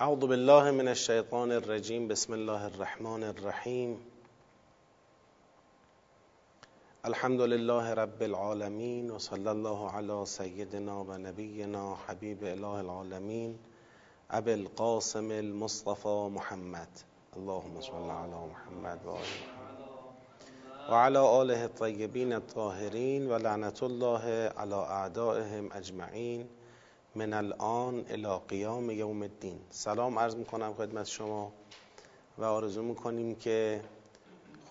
اعوذ بالله من الشیطان الرجیم بسم الله الرحمن الرحیم. الحمد لله رب العالمين و صلی الله علی سیدنا و نبینا حبیب اله العالمین ابی القاسم المصطفى محمد. اللهم صل علی محمد و آل محمد. و علی آله الطیبین الطاهرین و لعنت الله علی اعدائهم اجمعین. من الان الى قیام یوم الدین. سلام عرض می‌کنم خدمت شما و آرزو می‌کنیم که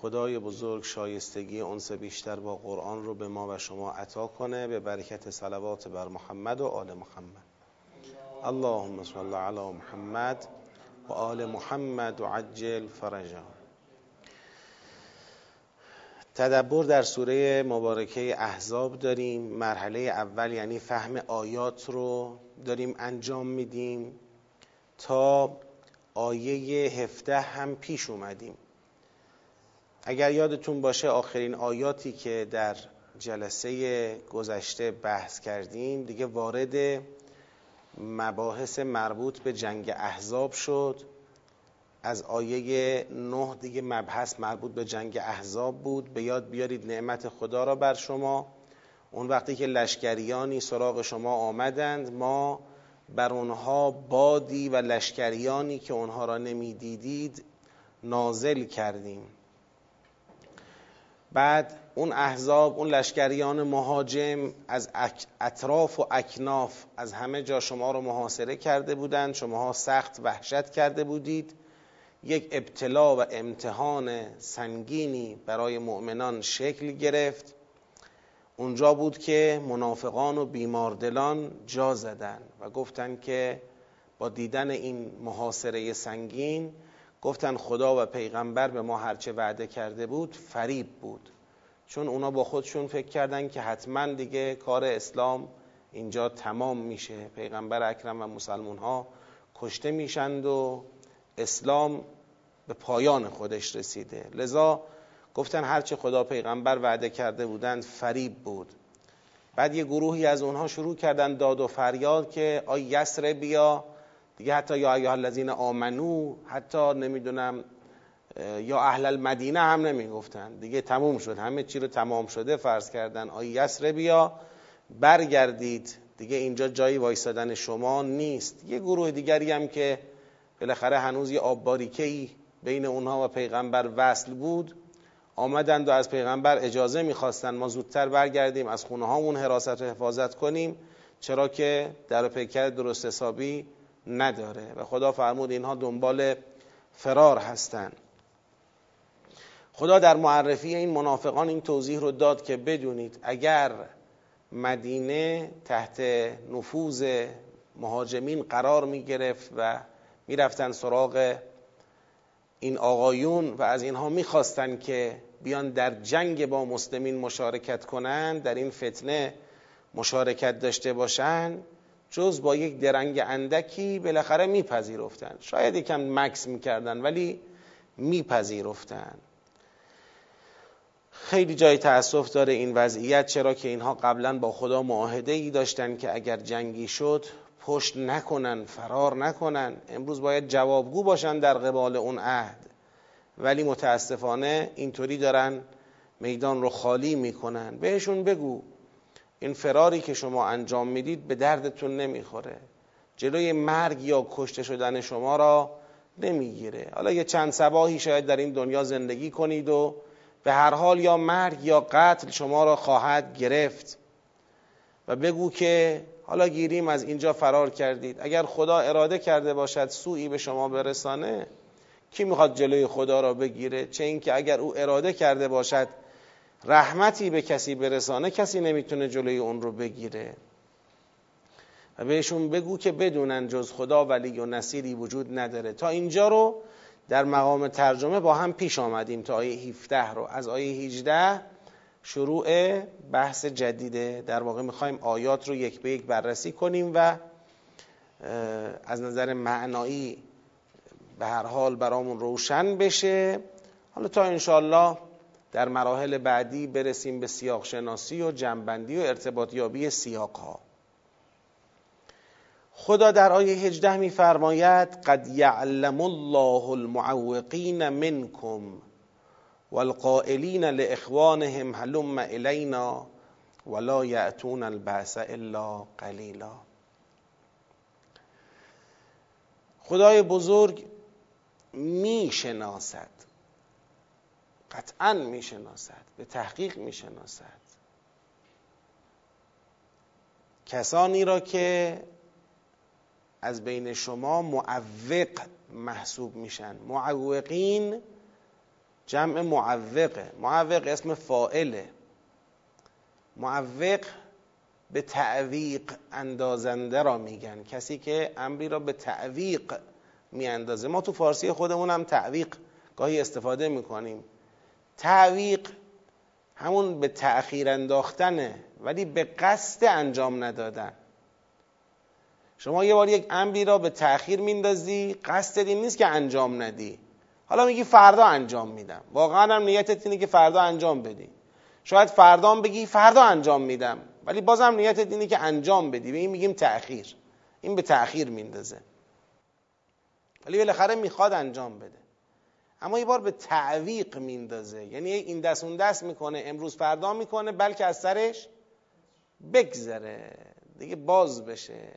خدای بزرگ شایستگی انس بیشتر با قرآن رو به ما و شما عطا کنه به برکت صلوات بر محمد و آل محمد. اللهم صل علی محمد و آل محمد و عجل فرجا تدبر در سوره مبارکه احزاب داریم. مرحله اول یعنی فهم آیات رو داریم انجام میدیم. تا آیه هفته هم پیش اومدیم. اگر یادتون باشه آخرین آیاتی که در جلسه گذشته بحث کردیم دیگه وارد مباحث مربوط به جنگ احزاب شد. از آیه نه دیگه مبحث مربوط به جنگ احزاب بود. به یاد بیارید نعمت خدا را بر شما. اون وقتی که لشکریانی سراغ شما آمدند ما بر اونها بادی و لشکریانی که اونها را نمی‌دیدید نازل کردیم. بعد اون احزاب اون لشکریان مهاجم از اطراف و اکناف از همه جا شما رو محاصره کرده بودند. شماها سخت وحشت کرده بودید. یک ابتلا و امتحان سنگینی برای مؤمنان شکل گرفت. اونجا بود که منافقان و بیماردلان جا زدن و گفتن که با دیدن این محاصره سنگین گفتن خدا و پیغمبر به ما هرچه وعده کرده بود فریب بود. چون اونا با خودشون فکر کردن که حتما دیگه کار اسلام اینجا تمام میشه. پیغمبر اکرم و مسلمون ها کشته میشند و اسلام به پایان خودش رسیده. لذا گفتن هرچه خدا پیغمبر وعده کرده بودند فریب بود. بعد یه گروهی از اونها شروع کردن داد و فریاد که آی یسر بیا. دیگه حتی یا ایها الذین آمنو حتی نمی‌دونم یا اهل المدینه هم نمی‌گفتن. دیگه تموم شد. همه چی رو تمام شده فرض کردن. آی یسر بیا برگردید. دیگه اینجا جایی وایستادن شما نیست. یه گروه دیگری هم که بالاخره هنوز یه آب ای بین اونها و پیغمبر وصل بود آمدند و از پیغمبر اجازه می‌خواستند ما زودتر برگردیم از خونه هامون حراست و حفاظت کنیم چرا که در پیکر درست حسابی نداره و خدا فرمود اینها دنبال فرار هستند. خدا در معرفی این منافقان این توضیح رو داد که بدونید اگر مدینه تحت نفوذ مهاجمین قرار می گرفت و می‌رفتن سراغ این آقایون و از اینها می‌خواستن که بیان در جنگ با مسلمین مشارکت کنند در این فتنه مشارکت داشته باشند جز با یک درنگ اندکی بالاخره میپذیرفتند شاید یکم مکس می‌کردن ولی میپذیرفتند خیلی جای تأسف داره این وضعیت چرا که اینها قبلا با خدا معاهده ای داشتن که اگر جنگی شد پشت نکنن فرار نکنن. امروز باید جوابگو باشن در قبال اون عهد. ولی متاسفانه اینطوری دارن میدان رو خالی می‌کنن. بهشون بگو این فراری که شما انجام می‌دید به دردتون نمی‌خوره. جلوی مرگ یا کشته شدن شما را نمی‌گیره. حالا یه چند سباهی شاید در این دنیا زندگی کنید و به هر حال یا مرگ یا قتل شما را خواهد گرفت. و بگو که حالا گیریم از اینجا فرار کردید. اگر خدا اراده کرده باشد سوئی به شما برسانه کی می‌خواد جلوی خدا را بگیره؟ چه اینکه اگر او اراده کرده باشد رحمتی به کسی برسانه کسی نمی‌تونه جلوی اون رو بگیره. و بهشون بگو که بدونن جز خدا ولی و نصیری وجود نداره. تا اینجا رو در مقام ترجمه با هم پیش آمدیم تا آیه 17 رو. از آیه 18 شروع بحث جدیده. در واقع می‌خوایم آیات رو یک به یک بررسی کنیم و از نظر معنایی به هر حال برامون روشن بشه. حالا تا انشالله در مراحل بعدی برسیم به سیاق شناسی و جنبندی و ارتباطیابی سیاق ها خدا در آیه 18 میفرماید قد یعلم الله المعوقین منکم والقائلین لاخوانهم هلم الینا ولا یأتون البعث الا قلیلا. خدای بزرگ می‌شناسد قطعا می‌شناسد به تحقیق می‌شناسد کسانی را که از بین شما معوق محسوب میشن معوقین جمع معوقه. معوق اسم فائله معوق به تعویق اندازنده را میگن. کسی که امری را به تعویق میاندازه. ما تو فارسی خودمون هم تعویق گاهی استفاده می‌کنیم. تعویق همون به تأخیر انداختنه ولی به قصد انجام ندادن. شما یه بار یک امری را به تأخیر میندازی قصد این نیست که انجام ندی. حالا میگی فردا انجام میدم. واقعا هم نیتت اینه که فردا انجام بدی. شاید فردا بگی فردا انجام میدم ولی بازم نیتت اینه که انجام بدی. به این میگیم تأخیر. این به تأخیر میندازه. ولی بالاخره می‌خواد انجام بده. اما یه بار به تعویق میندازه. یعنی این دست اون دست می‌کنه امروز فردا می‌کنه بلکه از سرش بگذره. دیگه باز بشه.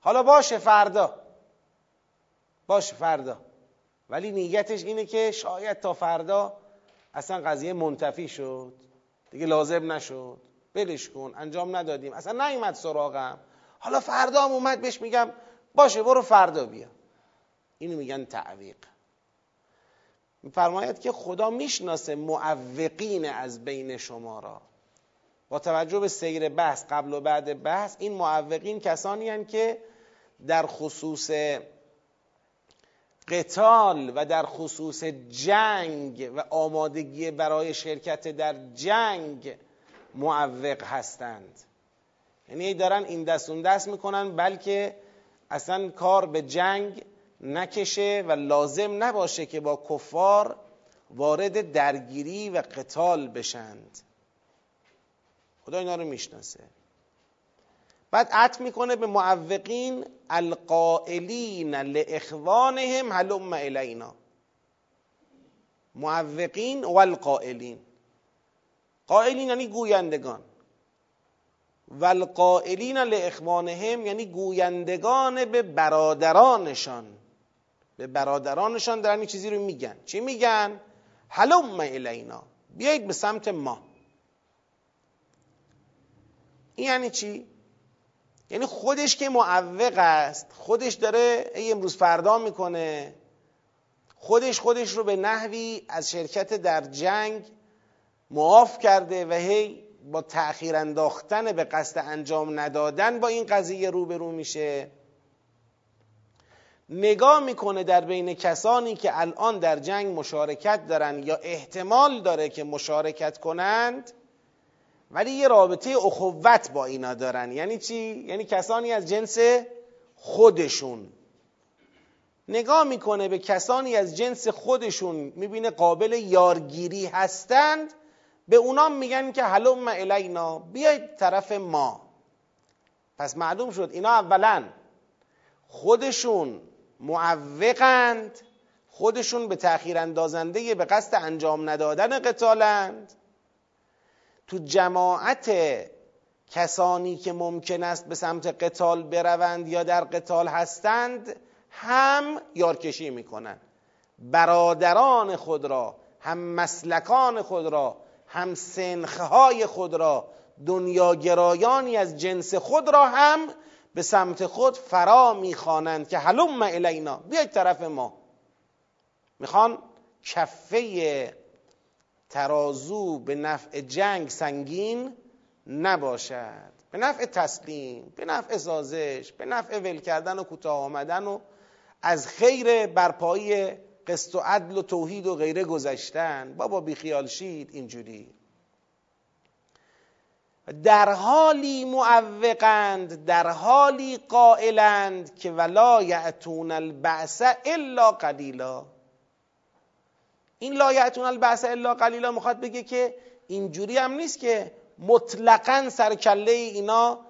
حالا باشه فردا. باشه فردا. ولی نیتش اینه که شاید تا فردا اصلا قضیه منتفی شد. دیگه لازم نشد. بلش کن انجام ندادیم. اصلا نیومد سراغم. حالا فردا هم اومد بهش میگم باشه برو فردا بیا. اینو میگن تعویق. میفرماید که خدا می‌شناسه معوقین از بین شما را. با توجه به سیر بحث قبل و بعد بحث این معوقین کسانی هستند که در خصوص قتال و در خصوص جنگ و آمادگی برای شرکت در جنگ معوق هستند. یعنی دارن این دست اون دست می‌کنن بلکه اصلا کار به جنگ نکشه و لازم نباشه که با کفار وارد درگیری و قتال بشند. خدا اینا رو می‌شناسه. بعد عطف می‌کنه به معوقین القائلین لاخوانهم هلم الینا معوقین و القائلین قائلین یعنی گویندگان. و القائلین لاخوانهم یعنی گویندگان به برادرانشان. به برادرانشان دارن این چیزی رو میگن. چی میگن؟ هلم الینا بیایید به سمت ما. این یعنی چی؟ یعنی خودش که معوق است خودش داره ای امروز فردا می‌کنه. خودش خودش رو به نحوی از شرکت در جنگ معاف کرده و هی با تأخیر انداختن به قصد انجام ندادن با این قضیه روبرو میشه. نگاه می‌کنه در بین کسانی که الان در جنگ مشارکت دارن یا احتمال داره که مشارکت کنند ولی یه رابطه اخوت با اینا دارن. یعنی چی؟ یعنی کسانی از جنس خودشون. نگاه می‌کنه به کسانی از جنس خودشون می‌بینه قابل یارگیری هستند. به اونام میگن که هلوم الینا بیاید طرف ما. پس معلوم شد اینا اولا خودشون معوقند خودشون به تأخیر اندازنده به قصد انجام ندادن قتالند. تو جماعت کسانی که ممکن است به سمت قتال بروند یا در قتال هستند هم یارکشی می‌کنند. برادران خود را هم مسلکان خود را هم سنخهای خود را دنیاگرایانی از جنس خود را هم به سمت خود فرا می‌خوانند که هلم الینا بیاید طرف ما. می‌خوان کفه ترازو به نفع جنگ سنگین نباشد. به نفع تسلیم به نفع سازش به نفع ول کردن و کوتاه آمدن و از خیر برپایی قسط و عدل و توحید و غیره گذشتن. بابا بیخیال شید اینجوری. در حالی معوقند در حالی قائلند که ولا یعتون البعث الا قلیلا. این لا یعتون البعث الا قلیلا می‌خواد بگه که اینجوری هم نیست که مطلقا سرکله اینا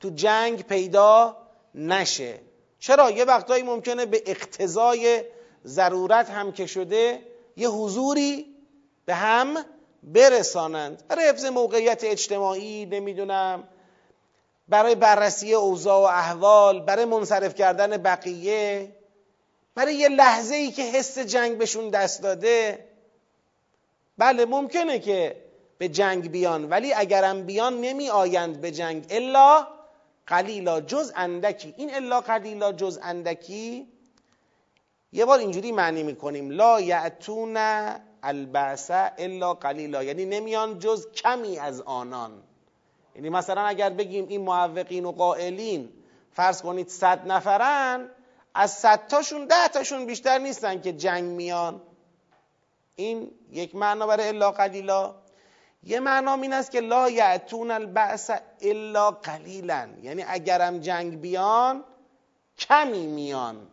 تو جنگ پیدا نشه. چرا؟ یه وقتایی ممکنه به اقتضای ضرورت هم که شده یه حضوری به هم برسانند. برای حفظ موقعیت اجتماعی نمی‌دونم برای بررسی اوضاع و احوال برای منصرف کردن بقیه. برای یه لحظه ای که حس جنگ بهشون دست داده بله ممکنه که به جنگ بیان ولی اگرم بیان نمی آیند به جنگ. الا قلیلا جز اندکی. این الا قلیلا جز اندکی یه بار اینجوری معنی می‌کنیم لا یعتون البعث الا قلیلا. یعنی نمیان جز کمی از آنان. یعنی مثلا اگر بگیم این معوقین و قائلین فرض کنید صد نفرن از صد تاشون ده تاشون بیشتر نیستن که جنگ میان. این یک معنا برای الا قلیلا. یه معنا این است که لا یعتون البعث الا قلیلا. یعنی اگرم جنگ بیان کمی میان.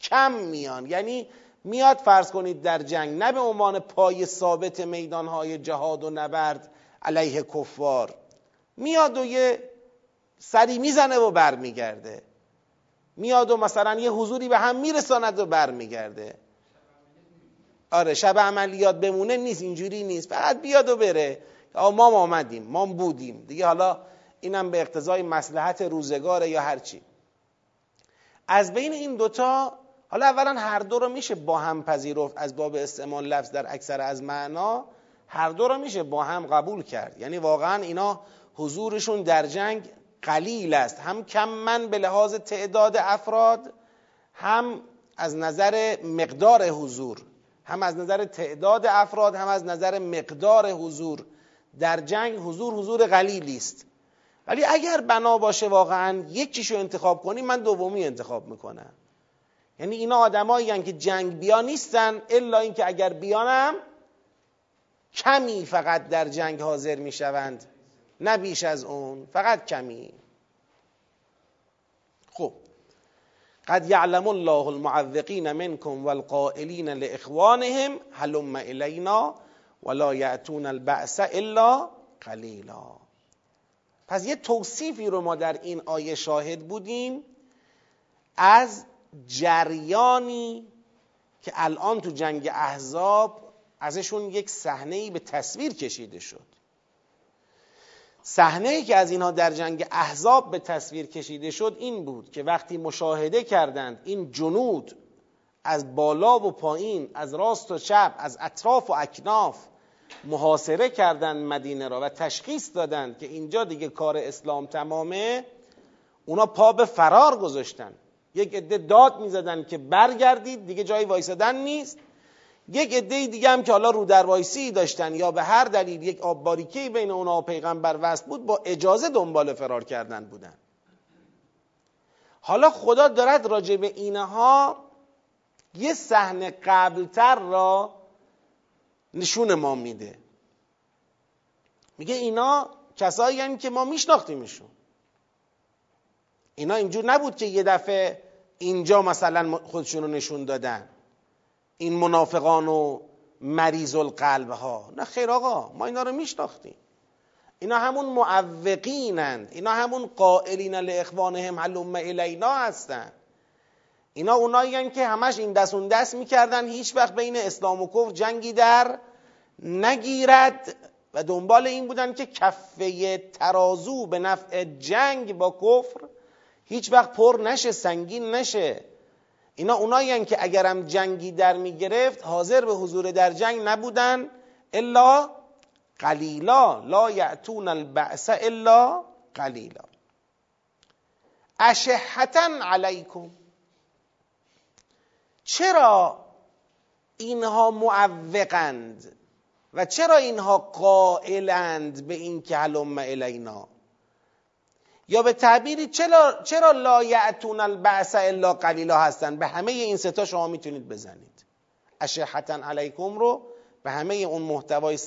کم میان. یعنی میاد فرض کنید در جنگ نه به عنوان پای ثابت میدانهای جهاد و نبرد علیه کفار. میاد و یه سری می‌زنه و برمیگرده. میاد و مثلا یه حضوری به هم میرساند و برمیگرده. آره شب عملیات بمونه نیست اینجوری نیست. فقط بیاد و بره. ما آمدیم ما بودیم. دیگه حالا اینم به اقتضای مسلحت روزگاره یا هرچی از بین این دوتا حالا اولا هر دو رو میشه با هم پذیرفت از باب استعمال لفظ در اکثر از معنا. هر دو رو میشه با هم قبول کرد. یعنی واقعا اینا حضورشون در جنگ قلیل است. هم کم من به لحاظ تعداد افراد هم از نظر مقدار حضور. هم از نظر تعداد افراد هم از نظر مقدار حضور. در جنگ حضور حضور قلیلی است. ولی اگر بنا باشه واقعا یکیشو انتخاب کنیم من دومی انتخاب می‌کنم. یعنی اینا آدمایی که جنگ بیا نیستن الا اینکه اگر بیانم کمی فقط در جنگ حاضر می‌شوند. نه بیش از اون فقط کمی. خب. قد یعلم الله المعوقین منکم والقائلین لاخوانهم هلم الینا ولا یأتون البأس الا قلیلا. پس یه توصیفی رو ما در این آیه شاهد بودیم از جریانی که الان تو جنگ احزاب ازشون یک صحنه به تصویر کشیده شد. صحنه که از اینها در جنگ احزاب به تصویر کشیده شد این بود که وقتی مشاهده کردند این جنود از بالا و پایین از راست و چپ از اطراف و اکناف محاصره کردند مدینه را و تشخیص دادند که اینجا دیگه کار اسلام تمامه اونا پا به فرار گذاشتن. یک عده داد می‌زدن که برگردید دیگه جایی وایسادن نیست. یک عده دیگه هم که حالا رو در وایسی داشتن یا به هر دلیل یک آب باریکی بین اونا و پیغمبر وصل بود با اجازه دنبال فرار کردن بودن. حالا خدا دارد راجع به اینها یه صحنه قبلتر را نشون ما میده. میگه اینا کسایی هم که ما میشناختیمشون. اینا اینجور نبود که یه دفعه اینجا مثلا خودشون رو نشون دادن. این منافقان و مریض القلب ها. نه خیر آقا ما اینا رو میشناختیم. اینا همون معوقینند. اینا همون قائلین لاخوانهم هلم الینا هستن. اینا اونایی که همش این دست اون دست می‌کردن. هیچ وقت بین اسلام و کفر جنگی در نگیرد. و دنبال این بودن که کفه ترازو به نفع جنگ با کفر هیچ وقت پر نشه سنگین نشه. اینا اونایی که اگرم جنگی در می‌گرفت حاضر به حضور در جنگ نبودن الا قلیلا. لا یعتون البعث الا قلیلا. اشحتا علیکم. چرا اینها معوقند و چرا اینها قائلند به این که هلم الینا؟ یا به تعبیری چرا, چرا لا یعتون البعث الا قلیلا هستن؟ به همه این ستا شما می‌تونید بزنید. اشحتا علیکم رو به همه اون محتوای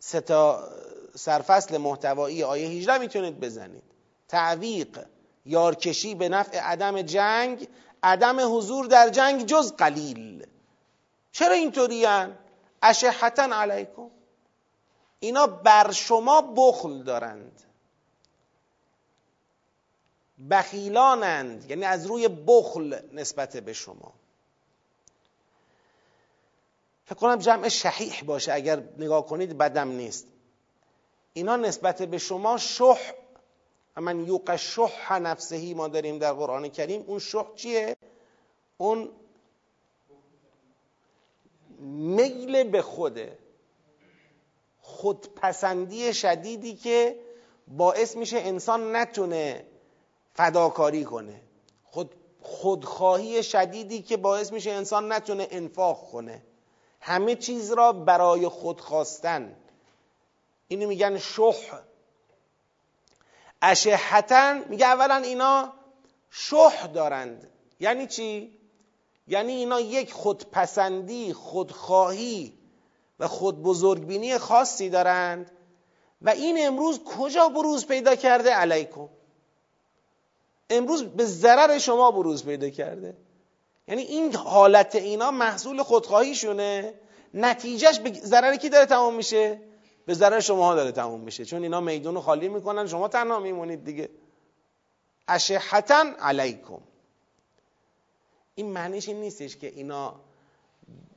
ستا سرفصل محتوایی آیه 18 می‌تونید بزنید. تعویق یارکشی به نفع عدم جنگ عدم حضور در جنگ جز قلیل. چرا اینطوری اشحتا علیکم. اینا بر شما بخل دارند. بخیلانند یعنی از روی بخل نسبت به شما. فکر کنم جمع شحیح باشه اگر نگاه کنید بدم نیست. اینا نسبت به شما شح من یوق شح نفسهی ما داریم در قرآن کریم. اون شح چیه؟ اون میل به خوده. خودپسندی شدیدی که باعث میشه انسان نتونه فداکاری کنه. خود خودخواهی شدیدی که باعث میشه انسان نتونه انفاق کنه. همه چیز را برای خود خواستن. اینو میگن شح. اشهتن میگه اولا اینا شح دارند. یعنی چی؟ یعنی اینا یک خودپسندی خودخواهی و خود بزرگبینی خاصی دارند. و این امروز کجا بروز پیدا کرده؟ علیکم. امروز به ضرر شما بروز پیدا کرده. یعنی این حالت اینا محصول خودخواهیشونه. نتیجهش به ضرر کی داره تمام میشه؟ به ضرر شما داره تمام میشه. چون اینا میدون خالی می‌کنن شما تنها میمونید دیگه. اشحتا علیکم. این معنیش این نیستش که اینا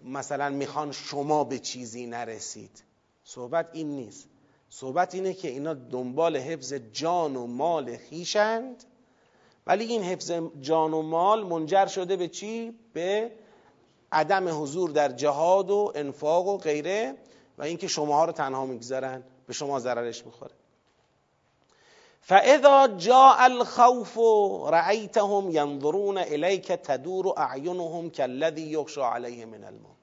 مثلا می‌خوان شما به چیزی نرسید. صحبت این نیست. صحبت اینه که اینا دنبال حفظ جان و مال خیشند ولی این حفظ جان و مال منجر شده به چی؟ به عدم حضور در جهاد و انفاق و غیره و اینکه شماها رو تنها می‌گذارن به شما ضررش می‌خوره فاذا جاء الخوف رأيتهم ينظرون اليك تدور اعینهم كالذي يخشى عليه من الموت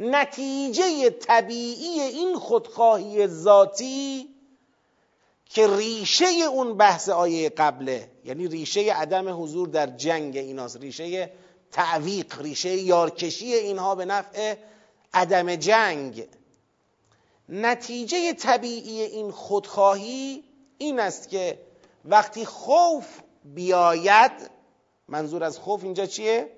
نتیجه طبیعی این خودخواهی ذاتی که ریشه اون بحث آیه قبله یعنی ریشه عدم حضور در جنگ ایناست ریشه تعویق ریشه یارکشی اینها به نفع عدم جنگ نتیجه طبیعی این خودخواهی این است که وقتی خوف بیاید منظور از خوف اینجا چیه؟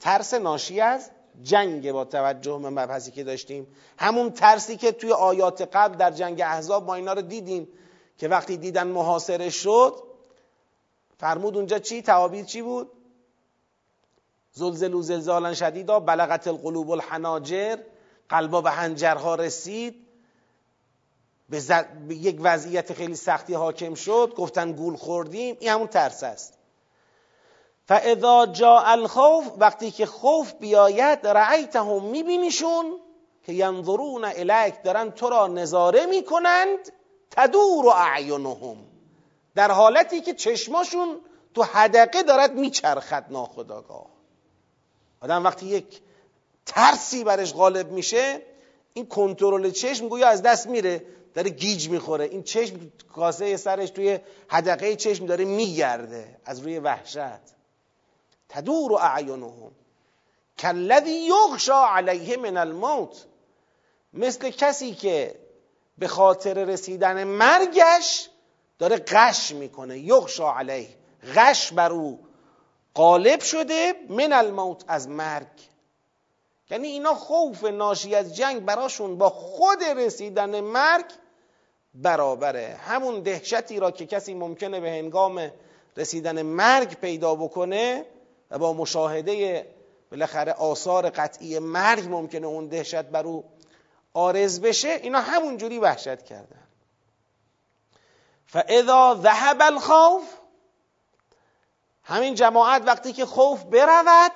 ترس ناشی از جنگ با توجه به مبحثی که داشتیم. همون ترسی که توی آیات قبل در جنگ احزاب ما اینا رو دیدیم که وقتی دیدن محاصره شد فرمود اونجا چی؟ توابیر چی بود؟ زلزلو زلزالا شدیدا بلغت القلوب الحناجر قلبا به هنجرها رسید. به, به یک وضعیت خیلی سختی حاکم شد. گفتن گول خوردیم. این همون ترس است. فاذا جاء الخوف وقتی که خوف بیاید رأیتهم میبینیشون که ینظرون الیک دارن تو را نظاره می‌کنند تدور و اعینهم. در حالتی که چشماشون تو حدقه دارد میچرخد ناخداگاه آدم وقتی یک ترسی برش غالب میشه این کنترل چشم گویا از دست میره داره گیج می‌خوره. این چشم کاسه سرش توی حدقه چشم داره میگرده از روی وحشت. تدور اعینهم. کالذی یغشا علیه من الموت. مثل کسی که به خاطر رسیدن مرگش داره غش می‌کنه. یغشا علیه. غش بر او غالب شده من الموت از مرگ. یعنی اینا خوف ناشی از جنگ براشون با خود رسیدن مرگ برابره. همون دهشتی را که کسی ممکنه به هنگام رسیدن مرگ پیدا بکنه و با مشاهده بالاخره آثار قطعی مرگ ممکنه اون دهشت بر او آرز بشه اینا همونجوری وحشت کردن. فاذا ذهب الخوف همین جماعت وقتی که خوف برود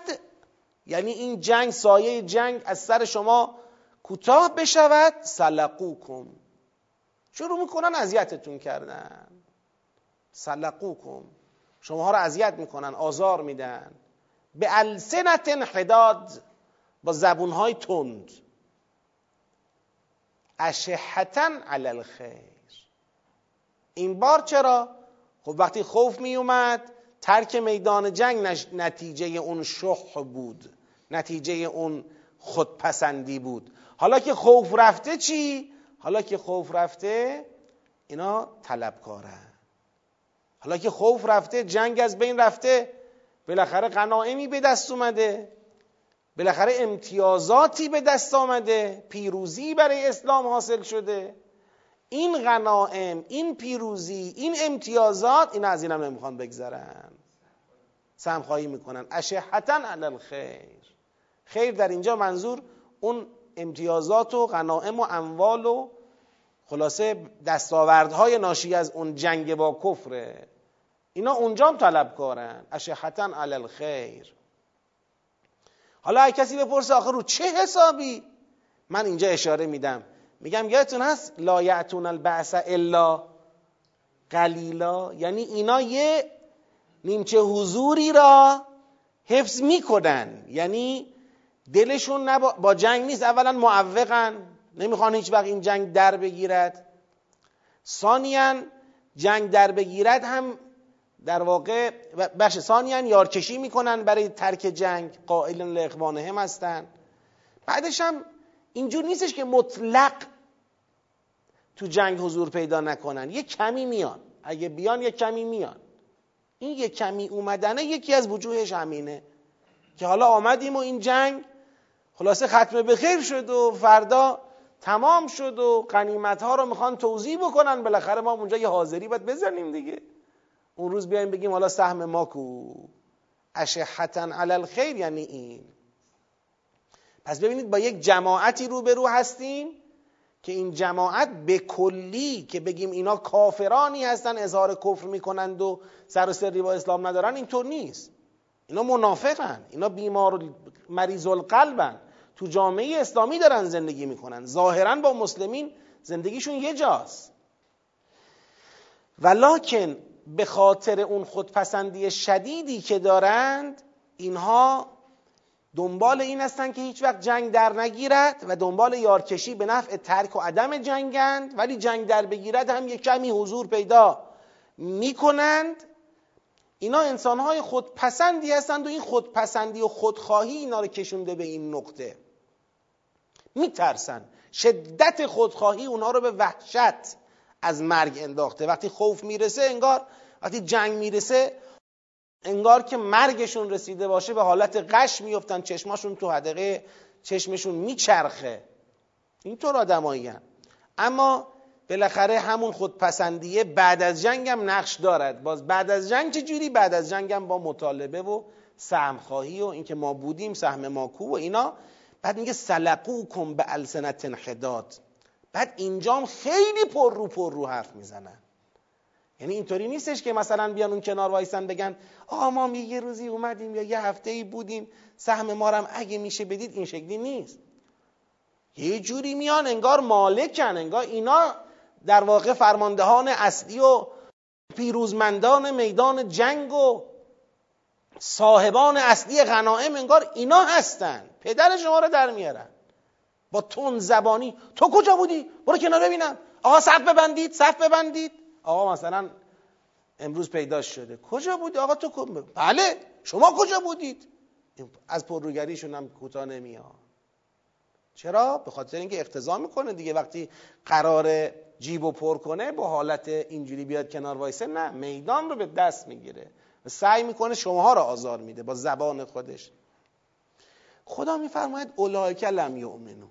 یعنی این جنگ سایه جنگ از سر شما کوتاه بشود سلقوکم. شروع می‌کنن اذیتتون کردن. سلقوکم. شما رو اذیت می‌کنن آزار میدن. به السنت حداد با زبونهای تند. اشحتا علی الخیر. این بار چرا؟ خب وقتی خوف می اومد ترک میدان جنگ نتیجه اون شح بود. نتیجه اون خودپسندی بود. حالا که خوف رفته چی؟ حالا که خوف رفته اینا طلبکارن. حالا که خوف رفته جنگ از بین رفته بالاخره غنائمی به دست اومده بالاخره امتیازاتی به دست آمده پیروزی برای اسلام حاصل شده. این غنائم این پیروزی این امتیازات این از اینم نمی‌خوان بگذرن. سمخواهی می‌کنن. اشهتا علی الخیر. خیر در اینجا منظور اون امتیازات و غنائم و اموال و خلاصه دستاوردهای ناشی از اون جنگ با کفره. اینا اونجا طلب کارن. اشهتا علی الخیر. حالا اگه کسی بپرسه آخر رو چه حسابی؟ من اینجا اشاره میدم. میگم یادتون هست؟ لا یعتون البعث الا قلیلا. یعنی اینا یه نیمچه حضوری را حفظ می‌کنن. یعنی دلشون با جنگ نیست. اولا معوقن. نمی‌خوان هیچ وقت این جنگ در بگیرد. ثانیا جنگ در بگیرد هم در واقع بخش ثانیا یارکشی می‌کنن برای ترک جنگ قائل هم هستن. بعدش هم اینجور نیستش که مطلق تو جنگ حضور پیدا نکنن. یه کمی میان. اگه بیان یه کمی میان. این یه کمی اومدنه یکی از وجوهش همینه که حالا آمدیم و این جنگ خلاصه ختم به خیر شد و فردا تمام شد و قنیمت ها رو می‌خوان توضیح بکنن. بالاخره ما اونجا یه حاضری باید بزنیم دیگه. اون روز بیایم بگیم حالا سهم ما کو؟ اشحتا علی الخیر یعنی این. پس ببینید با یک جماعتی روبرو هستیم که این جماعت به کلی که بگیم اینا کافرانی هستن اظهار کفر می‌کنند و سر و سری با اسلام ندارن اینطور نیست. اینا منافقن. اینا بیمار مریض القلبن. تو جامعه اسلامی دارن زندگی می‌کنن. ظاهرا با مسلمین زندگیشون یه جاست. ولیکن به خاطر اون خودپسندی شدیدی که دارند اینها دنبال این هستن که هیچ وقت جنگ در نگیرد و دنبال یارکشی به نفع ترک و عدم جنگند ولی جنگ در بگیرد هم یک کمی حضور پیدا می‌کنند. اینا انسانهای خودپسندی هستند و این خودپسندی و خودخواهی اینا رو کشونده به این نقطه. میترسن. شدت خودخواهی اونا رو به وحشت از مرگ انداخته. وقتی خوف می‌رسه انگار وقتی جنگ می‌رسه انگار که مرگشون رسیده باشه به حالت قش میفتن چشماشون تو حدقه چشمشون میچرخه. اینطور آدمایی اما بالاخره همون خودپسندیه بعد از جنگ هم نقش دارد. باز بعد از جنگ چجوری بعد از جنگ هم با مطالبه و سهمخواهی و اینکه ما بودیم سهم ما کو و اینا. بعد میگه کن به السنت بعد اینجام خیلی پر رو پر رو حرف می‌زنن. یعنی اینطوری نیستش که مثلا بیان اون کنار وایسن بگن آقا ما یه روزی اومدیم یا یه هفته ای بودیم سهم ما هم اگه میشه بدید این شکلی نیست. یه جوری میان انگار مالکن انگار اینا در واقع فرماندهان اصلی و پیروزمندان میدان جنگ و صاحبان اصلی غنائم انگار اینا هستن. پدر شما رو در میارن. با تون زبانی. تو کجا بودی؟ برو کنار ببینم. آقا صف ببندید صف ببندید. آقا مثلا امروز پیدا شده. کجا بودی؟ آقا تو بله شما کجا بودید؟ از پرروگریشون هم کوتاه نمیاد. چرا؟ به خاطر اینکه اقتضا می‌کنه دیگه. وقتی قرار جیب و پر کنه با حالت اینجوری بیاد کنار وایسه نه میدان رو به دست می‌گیره. و سعی می‌کنه شماها رو آزار میده با زبان خودش. خدا میفرماید اولئک لم یؤمنو.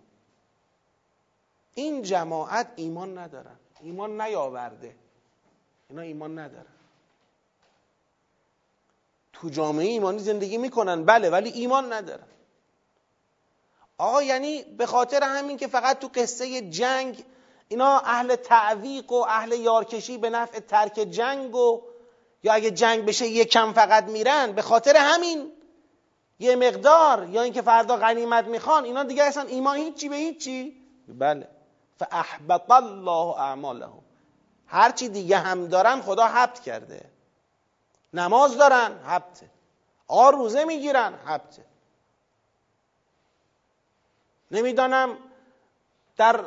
این جماعت ایمان ندارن. ایمان نیاورده. اینا ایمان ندارن. تو جامعه ایمانی زندگی می‌کنن بله ولی ایمان ندارن. آقا یعنی به خاطر همین که فقط تو قصه جنگ اینا اهل تعویق و اهل یارکشی به نفع ترک جنگ و یا اگه جنگ بشه یه کم فقط میرن به خاطر همین یه مقدار یا اینکه فردا غنیمت می‌خوان اینا دیگه اصلا ایمان هیچی به هیچی. بله. فاحبط الله اعمالهم هرچی دیگه هم دارن خدا حبت کرده. نماز دارن حبته آر روزه می‌گیرن حبته نمی‌دانم در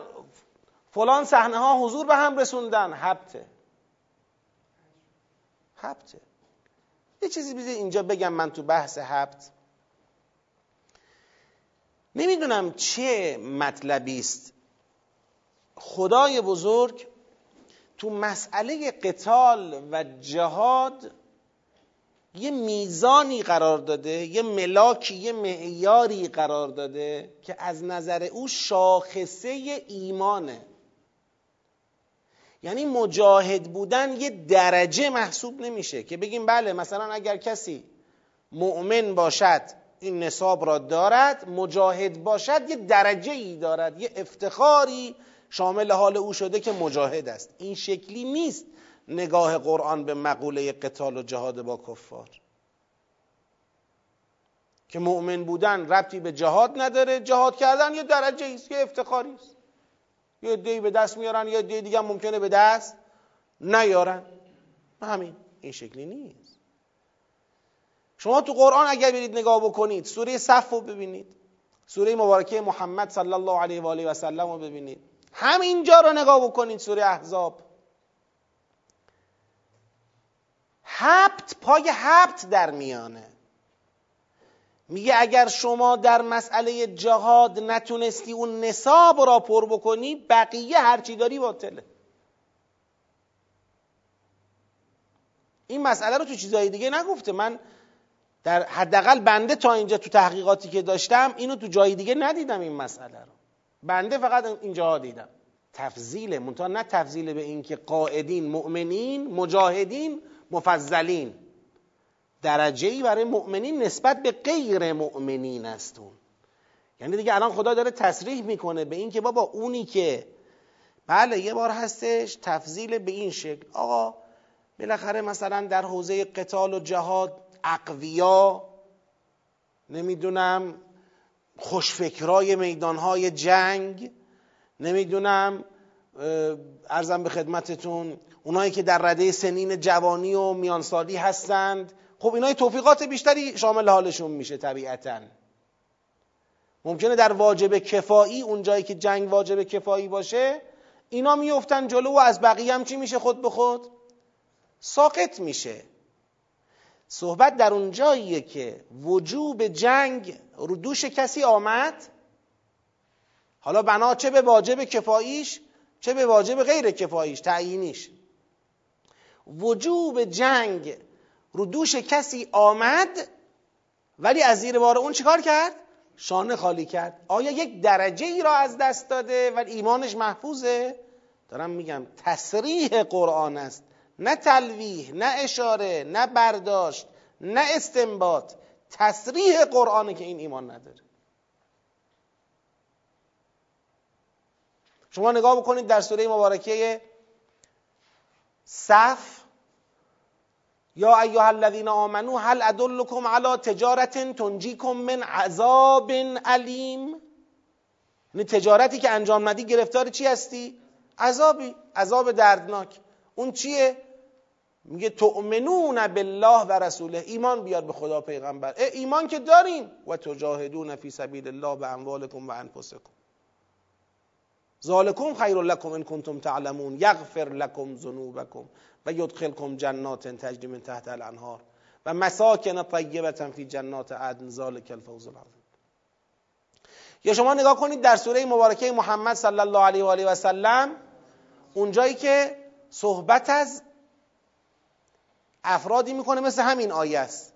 فلان صحنه ها حضور به هم رسوندن حبته حبته یه چیزی بیزی اینجا بگم من تو بحث حبت نمی‌دونم چه مطلبی است. خدای بزرگ تو مسئله قتال و جهاد یه میزانی قرار داده یه ملاکی یه معیاری قرار داده که از نظر او شاخصه ایمانه. یعنی مجاهد بودن یه درجه محسوب نمیشه که بگیم بله مثلا اگر کسی مؤمن باشد این نصاب را دارد مجاهد باشد یه درجه ای دارد یه افتخاری شامل حال او شده که مجاهد است. این شکلی نیست نگاه قرآن به مقوله قتال و جهاد با کفار. که مؤمن بودن ربطی به جهاد نداره جهاد کردن یه درجه است یه افتخاری است. یه دی به دست میارن یه دی دیگه ممکنه به دست نیارن. همین این شکلی نیست. شما تو قرآن اگر برید نگاه بکنید سوره صف رو ببینید. سوره مبارکه محمد صلی الله علیه و آله و سلم رو ببینید. همینجا رو نگاه بکنید سوره احزاب. هبت پای هبت در میانه. میگه اگر شما در مسئله جهاد نتونستی اون نصاب را پر بکنی بقیه هرچی داری باطله. این مسئله رو تو چیزهای دیگه نگفته. من در حداقل بنده تا اینجا تو تحقیقاتی که داشتم اینو تو جای دیگه ندیدم این مسئله رو. بنده فقط اینجا دیدم. تفضیله منتها نه تفضیل به اینکه قائدین مؤمنین مجاهدین مفضلین. درجه ای برای مؤمنین نسبت به غیر مؤمنین است یعنی دیگه الان خدا داره تصریح می‌کنه به اینکه بابا اونی که بله یه بار هستش تفضیل به این شکل. آقا بالاخره مثلا در حوزه قتال و جهاد اقویا نمی‌دونم خوشفکرای میدانهای جنگ نمی‌دونم ارزم به خدمتتون اونایی که در رده سنین جوانی و میانسالی هستند. خب اینا توفیقات بیشتری شامل حالشون میشه طبیعتا. ممکنه در واجب کفایی اون جایی که جنگ واجب کفایی باشه اینا میفتن جلو و از بقیه هم چی میشه؟ خود به خود ساقط میشه. صحبت در اون جاییه که وجوب جنگ رو دوش کسی آمد. حالا بنا چه به واجب کفاییش چه به واجب غیر کفاییش تعیینیش. وجوب جنگ رو دوش کسی آمد ولی از زیر بار اون چیکار کرد؟ شانه خالی کرد. آیا یک درجه ای را از دست داده؟ ولی ایمانش محفوظه؟ دارم میگم تصریح قرآن است. نه تلویح نه اشاره نه برداشت نه استنباط. تصریح قرآنه که این ایمان نداره. شما نگاه بکنید در سوره مبارکه صف یا ایها الذین آمنو هل ادلکم علی تجارت تنجیکم من عذاب علیم؟ یعنی تجارتی که انجام ندی گرفتار چی هستی؟ عذابی عذاب دردناک. اون چیه؟ میگه تؤمنون بالله و رسوله. ایمان بیار به خدا پیغمبر. ایمان که داریم. و تجاهدون فی سبیل الله به اموالکم و انفسکم. ذالکم خیر لکم ان کنتم تعلمون. یغفر لکم ذنوبکم و یدخلکم جنات تجری من تحت الانهار. و مساکن طیبه فی جنات عدن. ذالک الفوز العظیم. یا شما نگاه کنید در سوره مبارکه محمد صلی الله علیه و آله و سلم اونجایی که صحبت از افرادی می‌کنه مثل همین آیه است.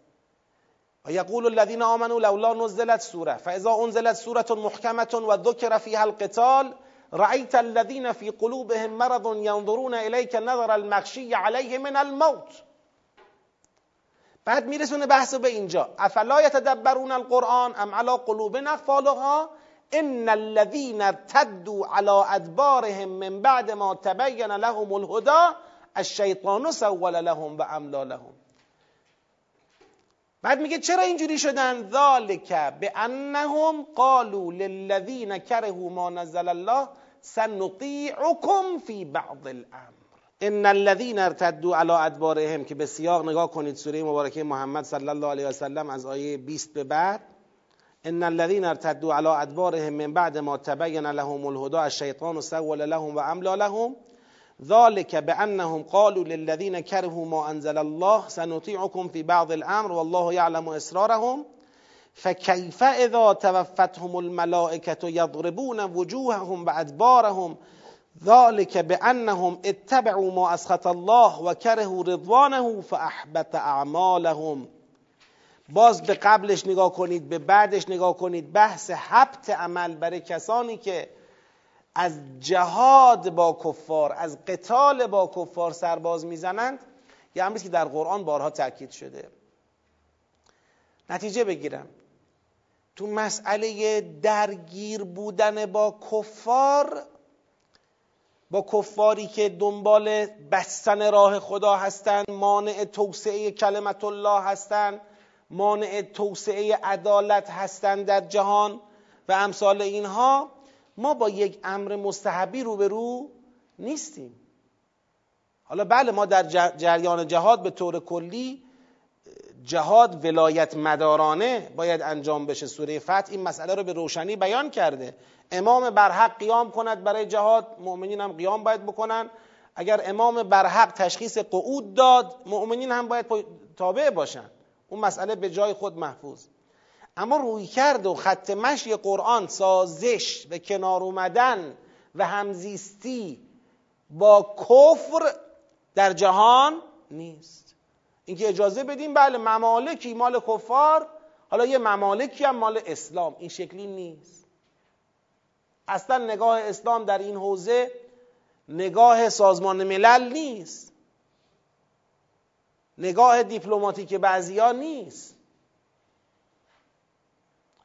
یقول الذین آمنوا لولا نزلت سوره فاذا انزلت سوره محکمه و ذکر فیها القتال رأيت الذين في قلوبهم مرض ينظرون إليك نظر المغشي عليه من الموت. بعد میرسونه بحث به اینجا. افلا یتدبرون القرآن ام على قلوب اقفالها ان الذين ارتدوا على ادبارهم من بعد ما تبين لهم الهدى الشیطان سول لهم و املا لهم. بعد میگه چرا اینجوری شدن؟ ذالک به انهم قالوا للذین کرهوا ما نزل الله سنطیعکم فی بعض الامر. ان الذين ارتدوا على ادبارهم که به سیاق نگاه کنید سوره مبارکه محمد صلی الله علیه و سلم از آیه 20 به بعد. ان الذين ارتدوا على ادبارهم من بعد ما تبين لهم الهدى الشیطان سول لهم و املا لهم. ذلك بأنهم قالوا للذين كرهوا ما أنزل الله سنطيعكم في بعض الأمر والله يعلم إسرارهم. فكيف إذا توفتهم الملائكة يضربون وجوههم وأدبارهم؟ ذلك بأنهم اتبعوا ما أسخط الله وكرهوا رضوانه فأحبط أعمالهم. باز به قبلش نگاه کنید به بعدش نگاه کنید بحث حبت عمل برای کسانی که از جهاد با کفار از قتال با کفار سرباز می‌زنند یه امری که در قرآن بارها تاکید شده. نتیجه بگیرم. تو مسئله درگیر بودن با کفار با کفاری که دنبال بستن راه خدا هستند مانع توسعه کلمت الله هستند مانع توسعه عدالت هستند در جهان و امثال اینها ما با یک امر مستحبی روبرو نیستیم. حالا بله ما در جریان جهاد به طور کلی جهاد ولایت مدارانه باید انجام بشه. سوره فتح این مسئله رو به روشنی بیان کرده. امام برحق قیام کند برای جهاد مؤمنین هم قیام باید بکنن. اگر امام برحق تشخیص قعود داد مؤمنین هم باید تابع باشن. اون مسئله به جای خود محفوظ. اما روی کرد و خط مشی قرآن سازش به کنار اومدن و همزیستی با کفر در جهان نیست. اینکه اجازه بدیم بله ممالکی مال کفار حالا یه ممالکی هم مال اسلام. این شکلی نیست. اصلا نگاه اسلام در این حوزه نگاه سازمان ملل نیست. نگاه دیپلماتیک بعضیا نیست.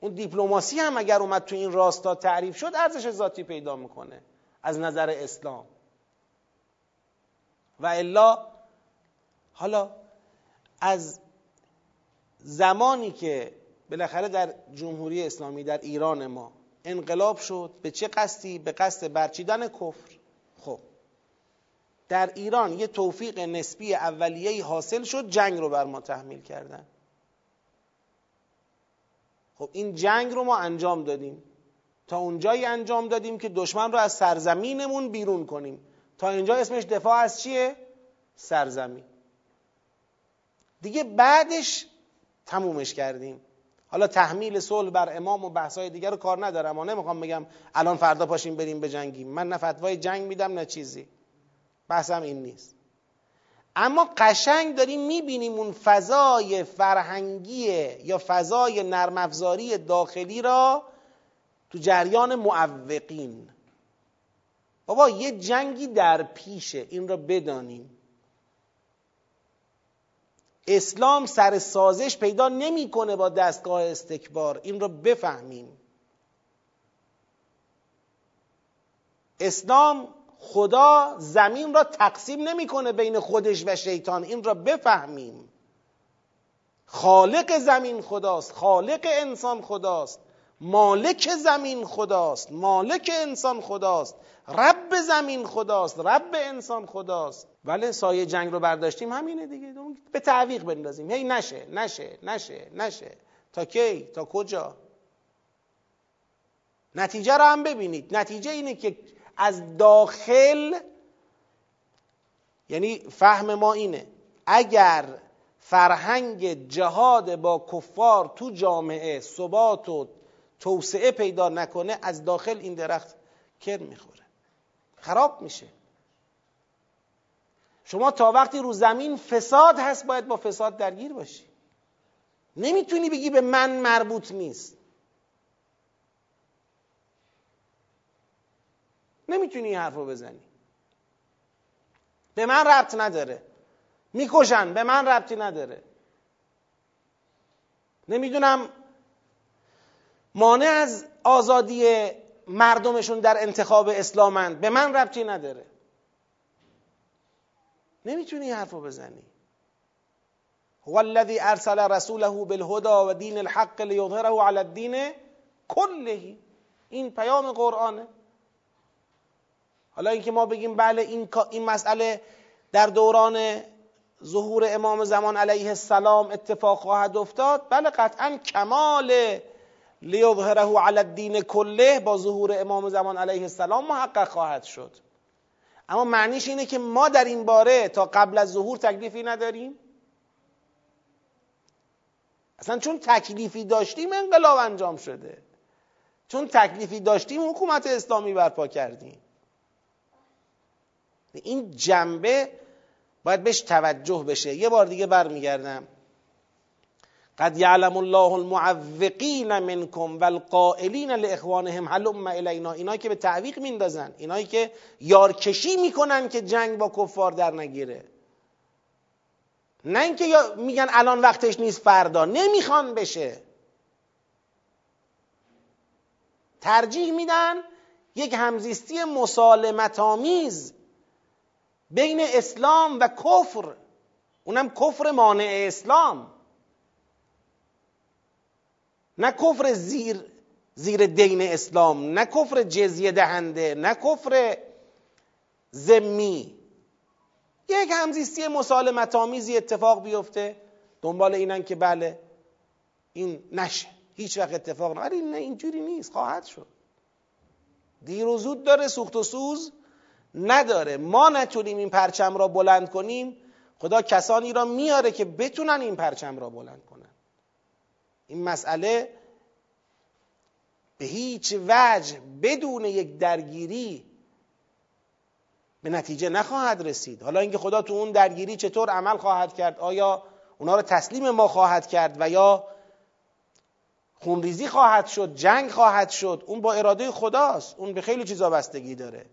اون دیپلماسی هم اگر اومد تو این راستا تعریف شد ارزش ذاتی پیدا می‌کنه از نظر اسلام. و الا حالا از زمانی که بالاخره در جمهوری اسلامی در ایران ما انقلاب شد به چه قصدی؟ به قصد برچیدن کفر. خب در ایران یه توفیق نسبی اولیه‌ای حاصل شد جنگ رو بر ما تحمیل کردن. خب این جنگ رو ما انجام دادیم. تا اونجایی انجام دادیم که دشمن رو از سرزمینمون بیرون کنیم. تا اینجا اسمش دفاع از چیه؟ سرزمین. دیگه بعدش تمومش کردیم. حالا تحمیل صلح بر امام و بحثای دیگر رو کار ندارم. و نمی‌خوام بگم الان فردا پاشیم بریم به جنگیم. من نه فتوای جنگ میدم نه چیزی. بحثم این نیست. اما قشنگ داریم می‌بینیم اون فضای فرهنگی یا فضای نرم داخلی را تو جریان معوقین. بابا یه جنگی در پیشه این را بدانیم. اسلام سر سازش پیدا نمی‌کنه با دستگاه استکبار. این را بفهمیم. اسلام خدا زمین را تقسیم نمی‌کنه بین خودش و شیطان. این را بفهمیم. خالق زمین خداست خالق انسان خداست مالک زمین خداست مالک انسان خداست رب زمین خداست رب انسان خداست. ولی سایه جنگ رو برداشتیم همینه دیگه. به تعویق بندازیم. هی نشه نشه نشه نشه. تا کی؟ تا کجا؟ نتیجه رو هم ببینید. نتیجه اینه که از داخل یعنی فهم ما اینه اگر فرهنگ جهاد با کفار تو جامعه ثبات و توسعه پیدا نکنه از داخل این درخت کر می‌خوره. خراب میشه. شما تا وقتی رو زمین فساد هست باید با فساد درگیر باشی. نمی‌تونی بگی به من مربوط نیست. نمی‌تونی این حرف رو بزنی. به من ربط نداره. می‌کشن به من ربطی نداره. نمی‌دونم مانع از آزادی مردمشون در انتخاب اسلامند. به من ربطی نداره. نمی‌تونی این حرف بزنی. هو الذی ارسل رسوله بالهدى و دین الحق لیظهره علی الدین کله. این پیام قرآنه. حالا اینکه ما بگیم بله این این مسئله در دوران ظهور امام زمان علیه السلام اتفاق خواهد افتاد. بله قطعا کمال لیظهره علی الدین کله با ظهور امام زمان علیه السلام محقق خواهد شد. اما معنیش اینه که ما در این باره تا قبل از ظهور تکلیفی نداریم. اصلا چون تکلیفی داشتیم انقلاب انجام شده. چون تکلیفی داشتیم حکومت اسلامی برپا کردیم. این جنبه باید بهش توجه بشه. یه بار دیگه برمیگردم. قد یعلم الله المعوقین منکم والقائلین لاخوانهم هلم الینا؟ اینایی که به تعویق میندازن. اینایی که یارکشی می‌کنن که جنگ با کفار در نگیره. نه اینکه میگن الان وقتش نیست فردا. نمی‌خوان بشه. ترجیح میدن یک همزیستی مسالمت آمیز بین اسلام و کفر. اونم کفر مانع اسلام. نه کفر زیر زیر دین اسلام نه کفر جزیه دهنده نه کفر زمی یک همزیستی مسالمت آمیزی اتفاق بیفته. دنبال اینن که بله این نشه. هیچ وقت اتفاق نه. نه اینجوری نیست. خواهد شد. دیر و زود داره سوخت و سوز. نداره. ما نتونیم این پرچم را بلند کنیم. خدا کسانی را میاره که بتونن این پرچم را بلند کنن. این مسئله به هیچ وجه بدون یک درگیری به نتیجه نخواهد رسید. حالا اینکه خدا تو اون درگیری چطور عمل خواهد کرد آیا اونا رو تسلیم ما خواهد کرد و یا خونریزی خواهد شد جنگ خواهد شد اون با اراده خداست اون به خیلی چیزا بستگی داره.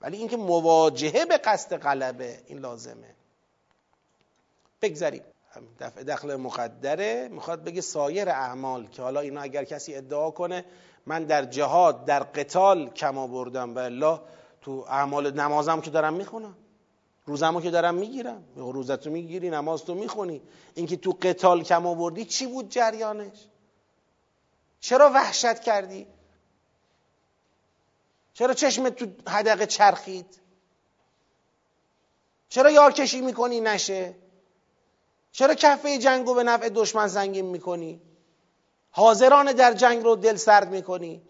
ولی اینکه مواجهه به قصد غلبه این لازمه. بگذاریم. دفع دخل مقدره می‌خواد بگه سایر اعمال که حالا اینا اگر کسی ادعا کنه من در جهاد در قتال کم آوردم و الله تو اعمال نمازم که دارم می‌خونم. روزمو که دارم می‌گیرم. روزتو می‌گیری نمازتو می‌خونی. اینکه تو قتال کم آوردی چی بود جریانش؟ چرا وحشت کردی؟ چرا چشمت تو حدقه چرخید؟ چرا یارکشی می‌کنی نشه؟ چرا کفه جنگو به نفع دشمن سنگین می‌کنی؟ حاضران در جنگ رو دل سرد می‌کنی؟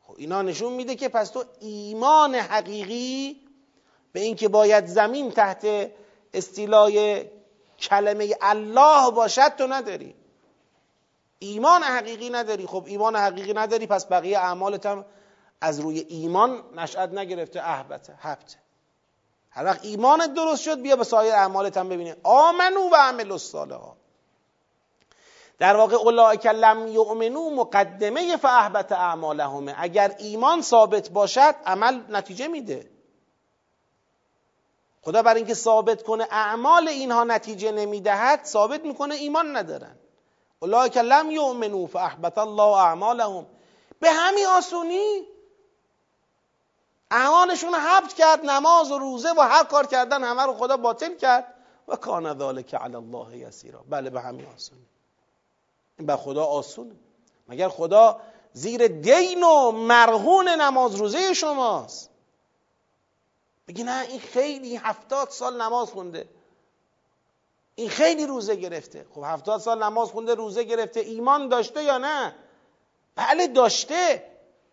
خب اینا نشون میده که پس تو ایمان حقیقی به اینکه باید زمین تحت استیلای کلمه الله باشد تو نداری. ایمان حقیقی نداری. خب ایمان حقیقی نداری پس بقیه اعمالت هم از روی ایمان نشأت نگرفته. احبته حبته هر وقت ایمانت درست شد بیا به سایر اعمالت هم ببینه آمنو و عمل الصالحات. در واقع اولئک لم یؤمنو مقدمه فاحبت اعمالهم. اگر ایمان ثابت باشد عمل نتیجه میده. خدا بر اینکه ثابت کنه اعمال اینها نتیجه نمی‌دهد ثابت می‌کنه ایمان ندارن. اولئک لم یؤمنو فاحبط الله اعمالهم به همین آسونی اعمالشون حبت کرد نماز و روزه و هر کار کردن همه رو خدا باطل کرد. و کان ذلک علی الله یسیرا. بله به همین آسونی. این به خدا آسونه. مگر خدا زیر دین و مرهون نماز روزه شماست؟ بگی نه این خیلی هفتاد سال نماز خونده. این خیلی روزه گرفته. خب هفتاد سال نماز خونده روزه گرفته. ایمان داشته یا نه؟ بله داشته.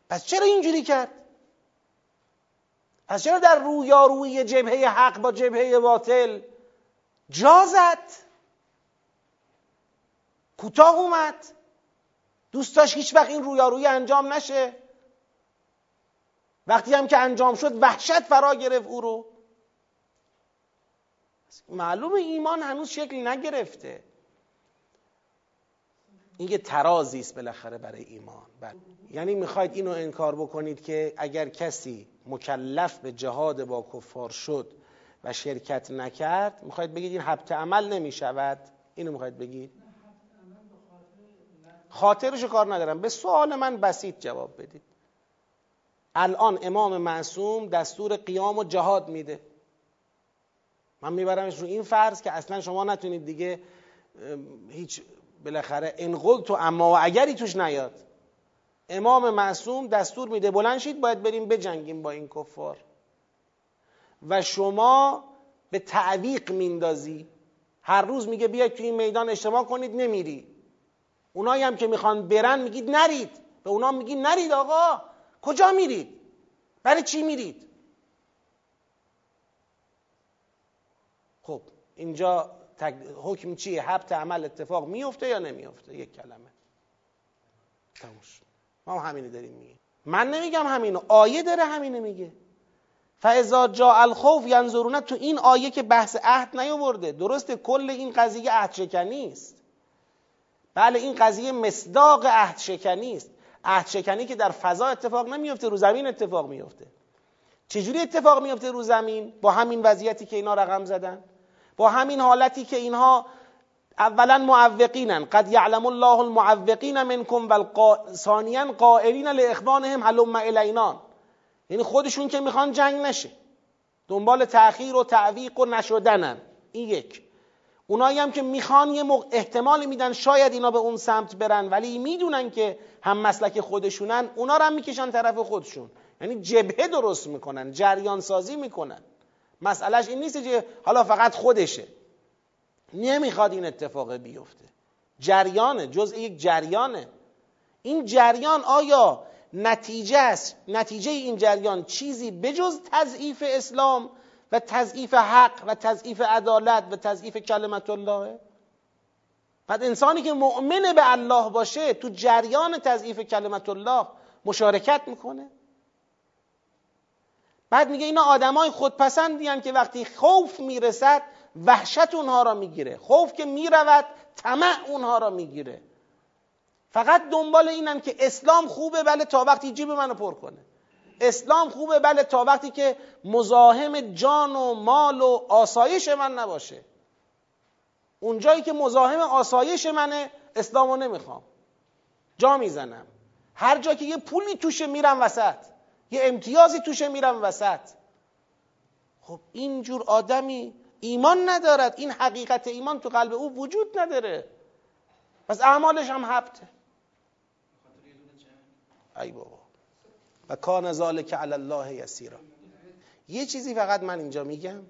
پس چرا اینجوری کرد؟ پس چرا در رویارویی جبهه حق با جبهه باطل جازت کوتاه اومد. دوست داشت هیچ وقت این رویارویی انجام نشه. وقتی هم که انجام شد وحشت فرا گرفت او رو. معلوم ایمان هنوز شکل نگرفته. این یه ترازی است بالاخره برای ایمان. بله. یعنی می‌خواید اینو انکار بکنید که اگر کسی مکلف به جهاد با کفار شد و شرکت نکرد می‌خواید بگید این حبت عمل نمی‌شود؟ اینو می‌خواید بگید؟ خاطرشو کار ندارم. به سوال من بسیط جواب بدید. الان امام معصوم دستور قیام و جهاد میده. من میبرمش رو این فرض که اصلا شما نتونید دیگه هیچ بالاخره انقل تو اما و اگری توش نیاد. امام معصوم دستور میده بلند شید باید بریم بجنگیم با این کفار. و شما به تعویق میندازی. هر روز میگه بیاید تو این میدان اجتماع کنید نمیری. اونایی هم که می‌خوان برن میگید نرید. به اونا میگید نرید آقا کجا میرید؟ برای چی میرید؟ خب اینجا حکم چیه؟ حبت عمل اتفاق میفته یا نمیفته یک کلمه. تموش ما همینه داریم میگه من نمیگم همینو. آیه داره همینه میگه. فاذا جاء الخوف ینظرون تو این آیه که بحث عهد نیاورده. درسته کل این قضیه عهد شکنی است. بله این قضیه مصداق عهد شکنی است. عهد شکنی که در فضا اتفاق نمیفته رو زمین اتفاق میفته چجوری اتفاق میفته رو زمین؟ با همین وضعیتی که اینا رقم زدن. با همین حالتی که اینها اولا معوقینن. قد یعلم الله المعوقین منکم و ثانیا قائلین لاخوانهم هلم الینا یعنی خودشون که می‌خوان جنگ نشه. دنبال تأخیر و تعویق و نشدنن. این یک. اونایی هم که می‌خوان یه احتمال میدن شاید اینا به اون سمت برن ولی می‌دونن که هم مسلک خودشونن اونا رو هم می‌کشن طرف خودشون. یعنی جبهه درست می‌کنن جریان سازی می‌کنن. مسئلهش این نیست که حالا فقط خودشه. نمی‌خواد این اتفاق بیفته. جریانه جزء یک جریانه این جریان آیا نتیجه است؟ نتیجه این جریان چیزی بجز تضعیف اسلام و تضعیف حق و تضعیف عدالت و تضعیف کلمت الله؟ بعد انسانی که مؤمن به الله باشه تو جریان تضعیف کلمت الله مشارکت می‌کنه؟ بعد میگه اینا آدمای خودپسندی که وقتی خوف می‌رسد وحشت اونها را می‌گیره. خوف که می‌رود طمع اونها را می‌گیره. فقط دنبال اینن که اسلام خوبه بله تا وقتی جیب منو پر کنه. اسلام خوبه بله تا وقتی که مزاحم جان و مال و آسایش من نباشه. اونجایی که مزاحم آسایش منه اسلامو نمی‌خوام. جا می‌زنم. هر جا که یه پولی توشه میرم وسط. یه امتیازی توشه میرم وسط. خب اینجور آدمی ایمان ندارد. این حقیقت ایمان تو قلب او وجود نداره. پس اعمالش هم حبته ای بابا. و کان ذالک علی الله یسیرا. یه چیزی فقط من اینجا میگم.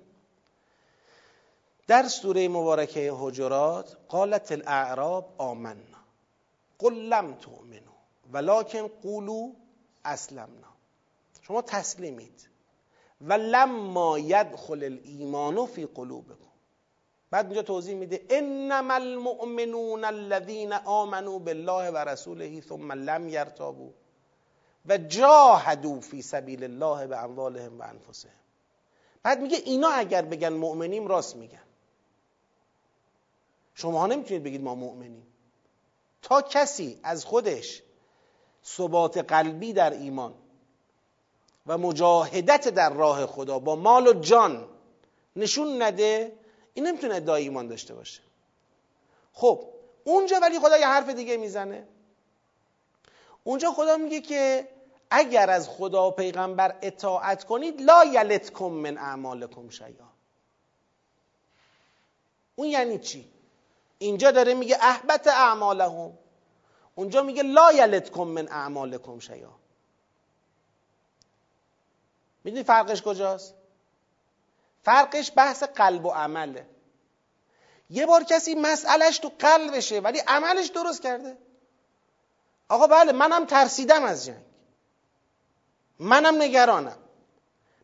در سوره مبارکه حجرات قالت الاعراب آمنا. قل لم تؤمنوا ولکن قولوا اسلمنا. شما تسلیمید. و لما یدخل الايمان فی قلوبکم. بعد اینجا توضیح میده انما المؤمنون الذين آمنوا بالله و رسوله ثم لم يرتابوا و جاهدوا فی سبیل الله به اموالهم و انفسهم. بعد میگه اینا اگر بگن مؤمنیم راست میگن. شما نمی‌تونید بگید ما مؤمنیم. تا کسی از خودش ثبات قلبی در ایمان و مجاهدت در راه خدا با مال و جان نشون نده این نمی‌تونه ادعای ایمان داشته باشه. خب اونجا ولی خدا یه حرف دیگه می‌زنه. اونجا خدا میگه که اگر از خدا و پیغمبر اطاعت کنید لا یلتکم من اعمالکم شیئا. اون یعنی چی؟ اینجا داره میگه احبت اعمالهم. اونجا میگه لا یلتکم من اعمالکم شیئا. می‌دونی فرقش کجاست؟ فرقش بحث قلب و عمله. یه بار کسی مسئلهش تو قلبشه ولی عملش درست کرده. آقا بله منم ترسیدم از جنگ. منم نگرانم.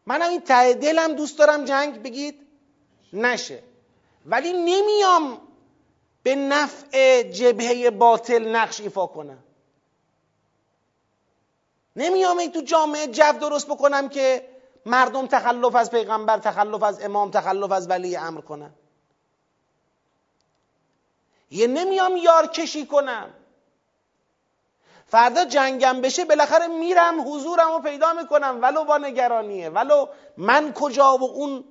منم این ته دلم دوست دارم جنگ بگید نشه. ولی نمیام به نفع جبهه باطل نقش ایفا کنم. نمیام این تو جامعه جو درست بکنم که مردم تخلف از پیغمبر تخلف از امام تخلف از ولی امر کنن. یه نمیام یار کشی کنم. فردا جنگم بشه بالاخره میرم حضورم رو پیدا می‌کنم. ولو با نگرانیه ولو من کجا و اون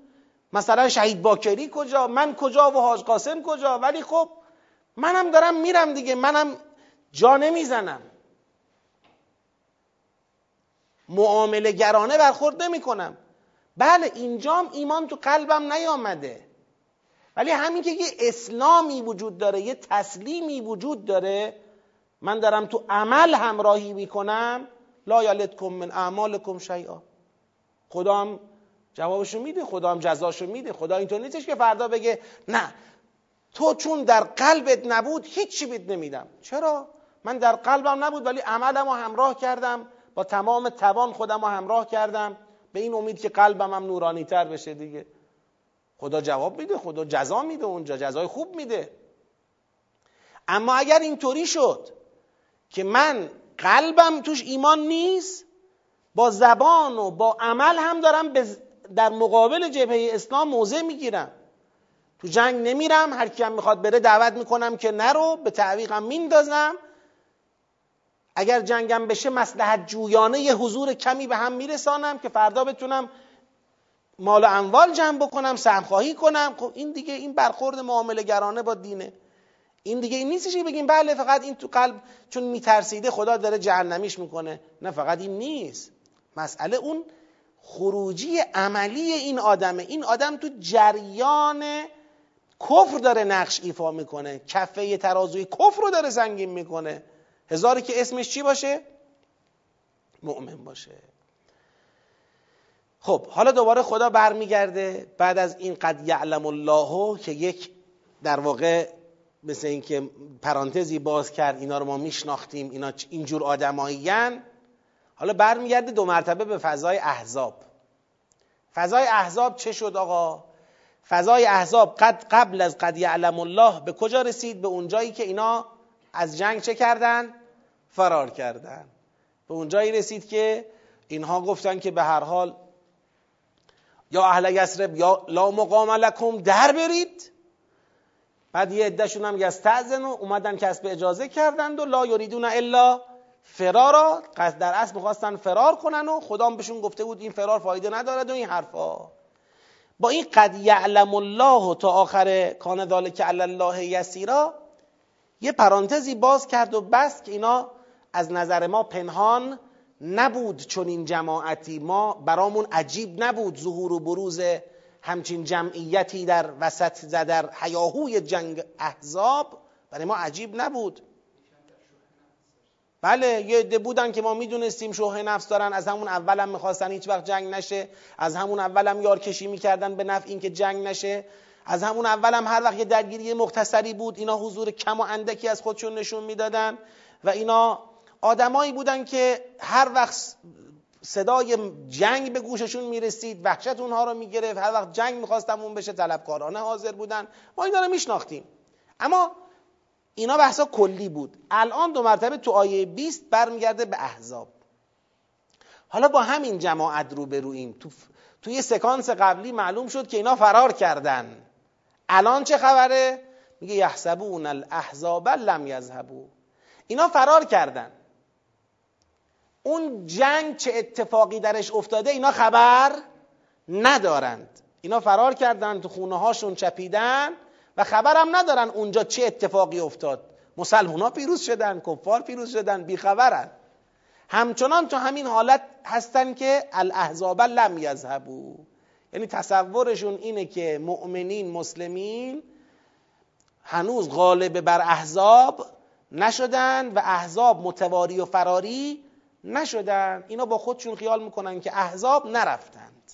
مثلا شهید باکری کجا من کجا و حاج قاسم کجا. ولی خب منم دارم میرم دیگه منم جا نمی‌زنم. معامله گرانه برخورد نمی کنم بله اینجام ایمان تو قلبم نیامده. ولی همین که یه اسلامی وجود داره یه تسلیمی وجود داره من دارم تو عمل همراهی می‌کنم لا یلتکم من اعمالکم شیئا. خدا هم جوابشو میده خدا هم جزاشو میده خدا اینطور نیستش که فردا بگه نه تو چون در قلبت نبود هیچی بید نمیدم. چرا؟ من در قلبم نبود ولی عملم رو همراه کردم. با تمام توان خودم رو همراه کردم. به این امید که قلبم هم نورانی تر بشه دیگه. خدا جواب میده خدا جزا میده اونجا جزای خوب میده. اما اگر اینطوری شد که من قلبم توش ایمان نیست با زبان و با عمل هم دارم در مقابل جبهه اسلام موضع می‌گیرم. تو جنگ نمیرم هر کیم می‌خواد بره دعوت می‌کنم که نرو به تعویقم میندازم. اگر جنگم بشه مسلحت جویانه یه حضور کمی به هم میرسانم که فردا بتونم مال و اموال جمع بکنم سهمخواهی کنم. خب این دیگه این برخورد معامله گرانه با دینه. این دیگه این نیستش که بگیم بله فقط این تو قلب چون میترسیده خدا داره جهنمیش می‌کنه. نه فقط این نیست. مسئله اون خروجی عملی این آدمه. این آدم تو جریان کفر داره نقش ایفا می‌کنه. کفه ترازوی کفر رو داره سنگین می‌کنه. هزاری که اسمش چی باشه؟ مؤمن باشه. خب حالا دوباره خدا برمیگرده. بعد از این قد یعلم الله که یک در واقع مثل اینکه پرانتزی باز کرد اینا رو ما میشناختیم اینا اینجور آدمایین حالا برمیگرده دو مرتبه به فضای احزاب. فضای احزاب چه شد آقا؟ فضای احزاب قد قبل از قد یعلم الله به کجا رسید؟ به اونجایی که اینا از جنگ چه کردن؟ فرار کردن. به اونجایی رسید که اینها گفتن که به هر حال یا اهل یسرب یا لا مقام لکم در برید. بعد یه عدهشون هم یستعزن و اومدن کسب اجازه کردند و لا یریدون الا فرارا. در اصل می‌خواستن فرار کنن و خدا بهشون گفته بود این فرار فایده ندارد و این حرفا. با این قد یعلم الله تا آخر کان ذالک علی الله یسیرا یه پرانتزی باز کرد و بس که اینا از نظر ما پنهان نبود چون این جماعتی. ما برامون عجیب نبود ظهور و بروز همچین جمعیتی در وسط در حیاهوی جنگ احزاب. برای ما عجیب نبود. بله یه عده بودن که ما می‌دونستیم شوه نفس دارن. از همون اولم می‌خواستن هیچ وقت جنگ نشه. از همون اولم یارکشی می‌کردن به نفع اینکه جنگ نشه. از همون اولم هر وقت یه درگیری مختصری بود اینا حضور کم و اندکی از خودشون نشون می‌دادن و اینا آدمایی بودن که هر وقت صدای جنگ به گوششون می‌رسید وحشت اونها رو می‌گرفت هر وقت جنگ می‌خواستم اون بشه طلبکارانه حاضر بودن ما اینا رو میشناختیم. اما اینا بحثا کلی بود. الان دو مرتبه تو آیه 20 برمیگرده به احزاب. حالا با همین جماعت رو برویم تو توی سکانس قبلی معلوم شد که اینا فرار کردن. الان چه خبره؟ میگه یحسبون الاحزاب لم یذهبوا. اینا فرار کردن. اون جنگ چه اتفاقی درش افتاده اینا خبر ندارند. اینا فرار کردن تو خونه هاشون چپیدن و خبرم ندارن اونجا چه اتفاقی افتاد. مسلمان ها پیروز شدن کفار پیروز شدن بیخبرن. همچنان تو همین حالت هستن که الاحزاب لم یذهبوا. یعنی تصورشون اینه که مؤمنین مسلمین هنوز غالب بر احزاب نشدن و احزاب متواری و فراری نشدن. اینا با خودشون خیال می‌کنن که احزاب نرفتند.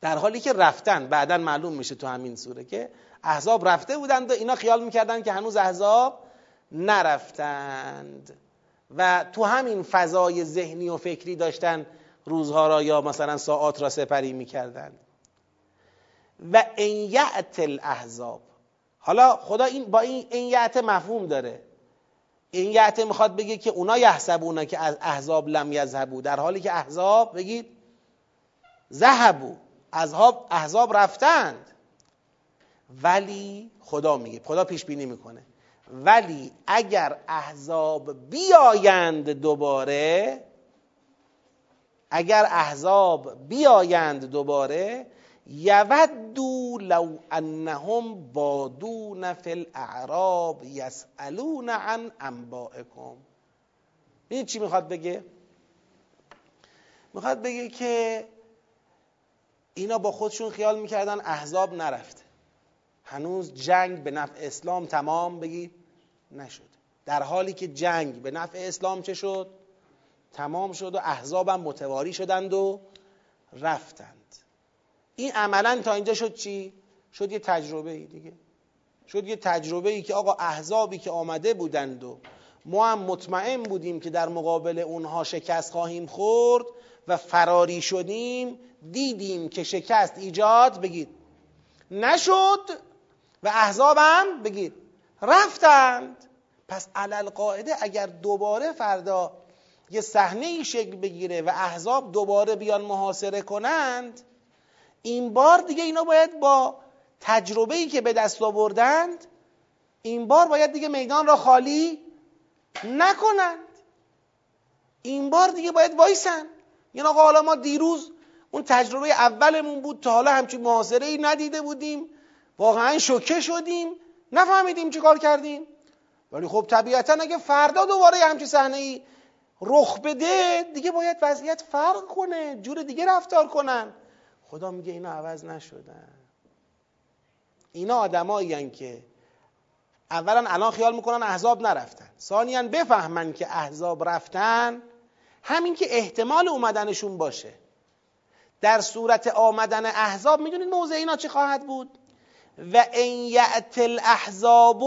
در حالی که رفتن بعدا معلوم میشه تو همین سوره که احزاب رفته بودند و اینا خیال می‌کردن که هنوز احزاب نرفتند. و تو همین فضای ذهنی و فکری داشتن روزها را یا مثلا ساعات را سپری می‌کردند. و این یعت الاحزاب. حالا خدا این با این این یعت مفهوم داره. این یعته می‌خواد بگه که اونا یحسبونه که از احزاب لم یذهبو در حالی که احزاب بگید ذهبو احزاب احزاب رفتند. ولی خدا میگه خدا پیش بینی می‌کنه. ولی اگر احزاب بیایند دوباره اگر احزاب بیایند دوباره یودو لو انهم بادون فی الاعراب یسالون عن انبائکم. این چی می‌خواد بگه؟ می‌خواد بگه که اینا با خودشون خیال می‌کردن احزاب نرفته هنوز جنگ به نفع اسلام تمام بگی نشد. در حالی که جنگ به نفع اسلام چه شد؟ تمام شد و احزابم متواری شدند و رفتند. این عملا تا اینجا شد چی؟ شد یه تجربه ای دیگه. شد یه تجربه ای که آقا احزابی که آمده بودند و ما هم مطمئن بودیم که در مقابل اونها شکست خواهیم خورد و فراری شدیم دیدیم که شکست ایجاد بگید. نشد و احزابم بگید. رفتند. پس علل قاعده اگر دوباره فردا یه صحنه ای شکل بگیره و احزاب دوباره بیان محاصره کنند این بار دیگه اینا باید با تجربه ای که به دست آوردند این بار باید دیگه میدان را خالی نکنند. این بار دیگه باید وایسن یعنی آقا حالا ما دیروز اون تجربه اولمون بود تا حالا همچین محاصره ای ندیده بودیم. واقعا شوکه شدیم. نفهمیدیم چی کار کردیم. ولی خب طبیعتا اگه فردا دوباره همچین صحنه ای رخ بده دیگه باید وضعیت فرق کنه جور دیگه رفتار کنن. خدا میگه اینا عوض نشدن. اینا آدمایی که اولا الان خیال می‌کنن احزاب نرفتن. ثانیا بفهمن که احزاب رفتن همین که احتمال اومدنشون باشه. در صورت آمدن احزاب می‌دونید موضع اینا چه خواهد بود؟ و این یعت الاحزاب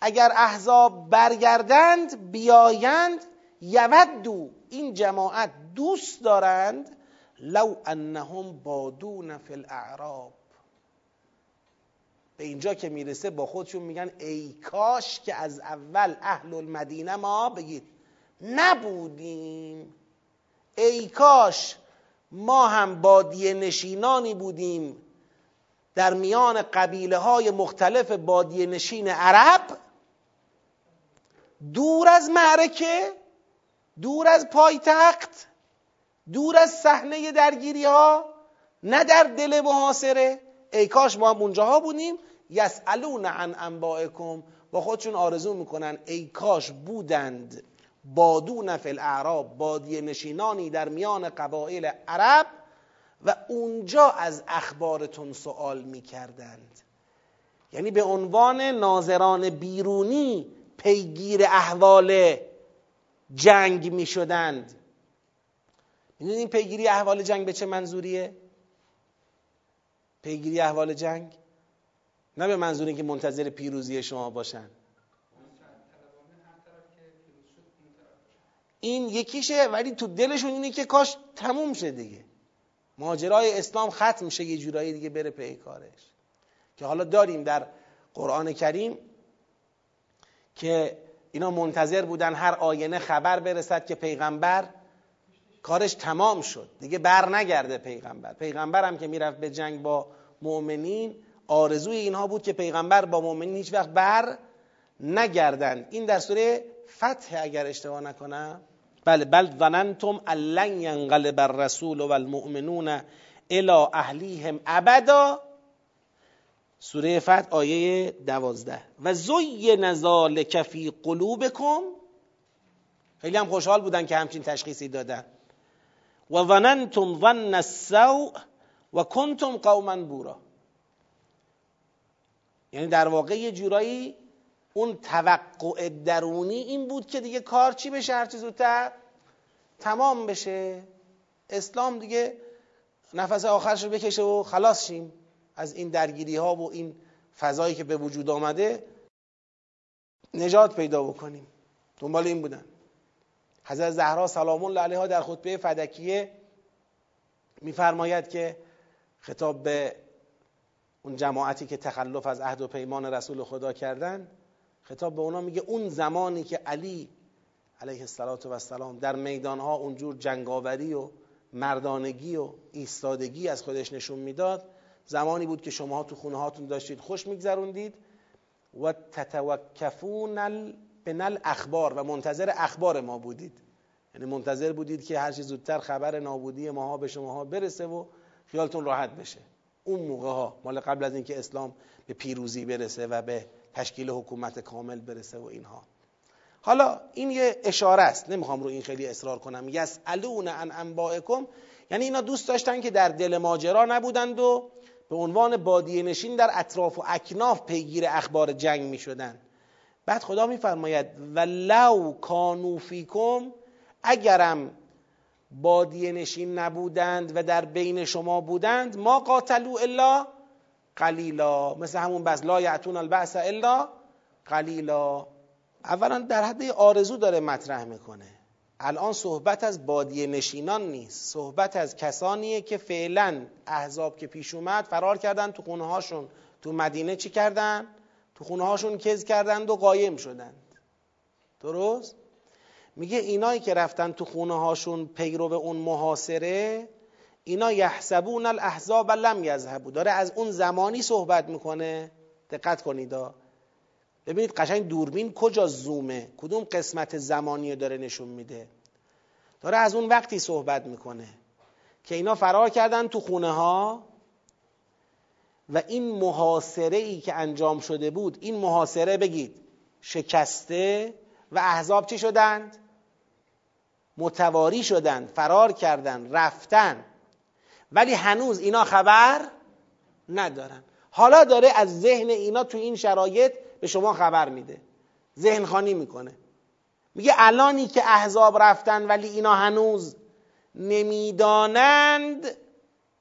اگر احزاب برگردند بیایند یودو این جماعت دوست دارند؟ لو انهم بادون فی الاعراب. به اینجا که می‌رسه با خودشون میگن ای کاش که از اول اهل المدینه ما بگید نبودیم. ای کاش ما هم بادیه نشینانی بودیم. در میان قبیله های مختلف بادیه نشین عرب دور از معرکه دور از پایتخت دور از صحنه درگیری ها نه در دل محاصره. ای کاش ما هم اونجاها بودیم. یسالون عن انبائکم. با خودشون آرزو می‌کنن ای کاش بودند بادون فی الاعراب بادی نشینانی در میان قبایل عرب و اونجا از اخبارتون سوال می‌کردند. یعنی به عنوان ناظران بیرونی پیگیر احوال جنگ می‌شدند. می‌دونید این پیگیری احوال جنگ به چه منظوریه؟ پیگیری احوال جنگ؟ نه به منظور اینکه منتظر پیروزی شما باشن. این یکیشه ولی تو دلشون اینه که کاش تموم شه دیگه. ماجرای اسلام ختم شه یه جورایی دیگه بره پی کارش. که حالا داریم در قرآن کریم که اینا منتظر بودن هر آینه خبر برسد که پیغمبر کارش تمام شد. دیگه بر نگرده پیغمبر. پیغمبر هم که می‌رفت به جنگ با مؤمنین آرزوی اینها بود که پیغمبر با مؤمنین هیچ وقت بر نگردند این در سوره فتح اگر اشتباه نکنم. بله بل ظننتم لن ینقلب الرسول والمؤمنون الى اهلیهم ابدا. سوره فتح آیه دوازده. و زین ذالک فی قلوبکم خیلی هم خوشحال بودن که همچین تشخیصی دادن. و ظننتم ظن السوء و کنتم قوما بورا. یعنی در واقع یه جورایی اون توقع درونی این بود که دیگه کار چی بشه؟ هرچی زودتر تمام بشه. اسلام دیگه نفس آخرش رو بکشه و خلاص شیم. از این درگیری ها و این فضایی که به وجود آمده نجات پیدا بکنیم. دنبال این بودن. حضرت زهرا سلام الله علیها در خطبه فدکیه میفرماید که خطاب به اون جماعتی که تخلف از عهد و پیمان رسول خدا کردن خطاب به اونا میگه اون زمانی که علی علیه السلام در میدانها اونجور جنگاوری و مردانگی و ایستادگی از خودش نشون می‌داد زمانی بود که شما تو خونه هاتون داشتید خوش میگذروندید. و تتوکفون بنل اخبار و منتظر اخبار ما بودید. یعنی منتظر بودید که هر زودتر خبر نابودی ماها به شماها برسه و خیالتون راحت بشه. اون موقع ها مال قبل از اینکه اسلام به پیروزی برسه و به تشکیل حکومت کامل برسه و اینها. حالا این یه اشاره است. نمی‌خوام رو این خیلی اصرار کنم. یسالون عن انبائکم. یعنی اینا دوست داشتن که در دل ماجرا نبودند و به عنوان بادیه نشین در اطراف و اکناف پیگیر اخبار جنگ می شدن. بعد خدا میفرماید ولو کانو فیکم اگرم بادیه نشین نبودند و در بین شما بودند ما قاتلو الا قلیلا. مثل همون بس لا یعتون البعث الا قلیلا. اولا در حد آرزو داره مطرح می‌کنه. الان صحبت از بادیه نشینان نیست. صحبت از کسانیه که فعلا احزاب که پیش اومد فرار کردن تو خونه هاشون تو مدینه چی کردن؟ تو خونه هاشون کز کردند و قایم شدند. درست؟ میگه اینایی که رفتن تو خونه هاشون پیرو اون محاصره اینا یحسبون الاحزاب لم یذهبوا. داره از اون زمانی صحبت می‌کنه. دقت کنید ببینید قشنگ دوربین کجا زومه؟ کدوم قسمت زمانی داره نشون میده؟ داره از اون وقتی صحبت می‌کنه که اینا فرار کردن تو خونه ها و این محاصره ای که انجام شده بود این محاصره بگید شکسته و احزاب چی شدند؟ متواری شدند فرار کردند رفتن. ولی هنوز اینا خبر ندارن. حالا داره از ذهن اینا تو این شرایط به شما خبر میده. ذهن خانی می‌کنه. میگه الانی که احزاب رفتن ولی اینا هنوز نمی‌دانند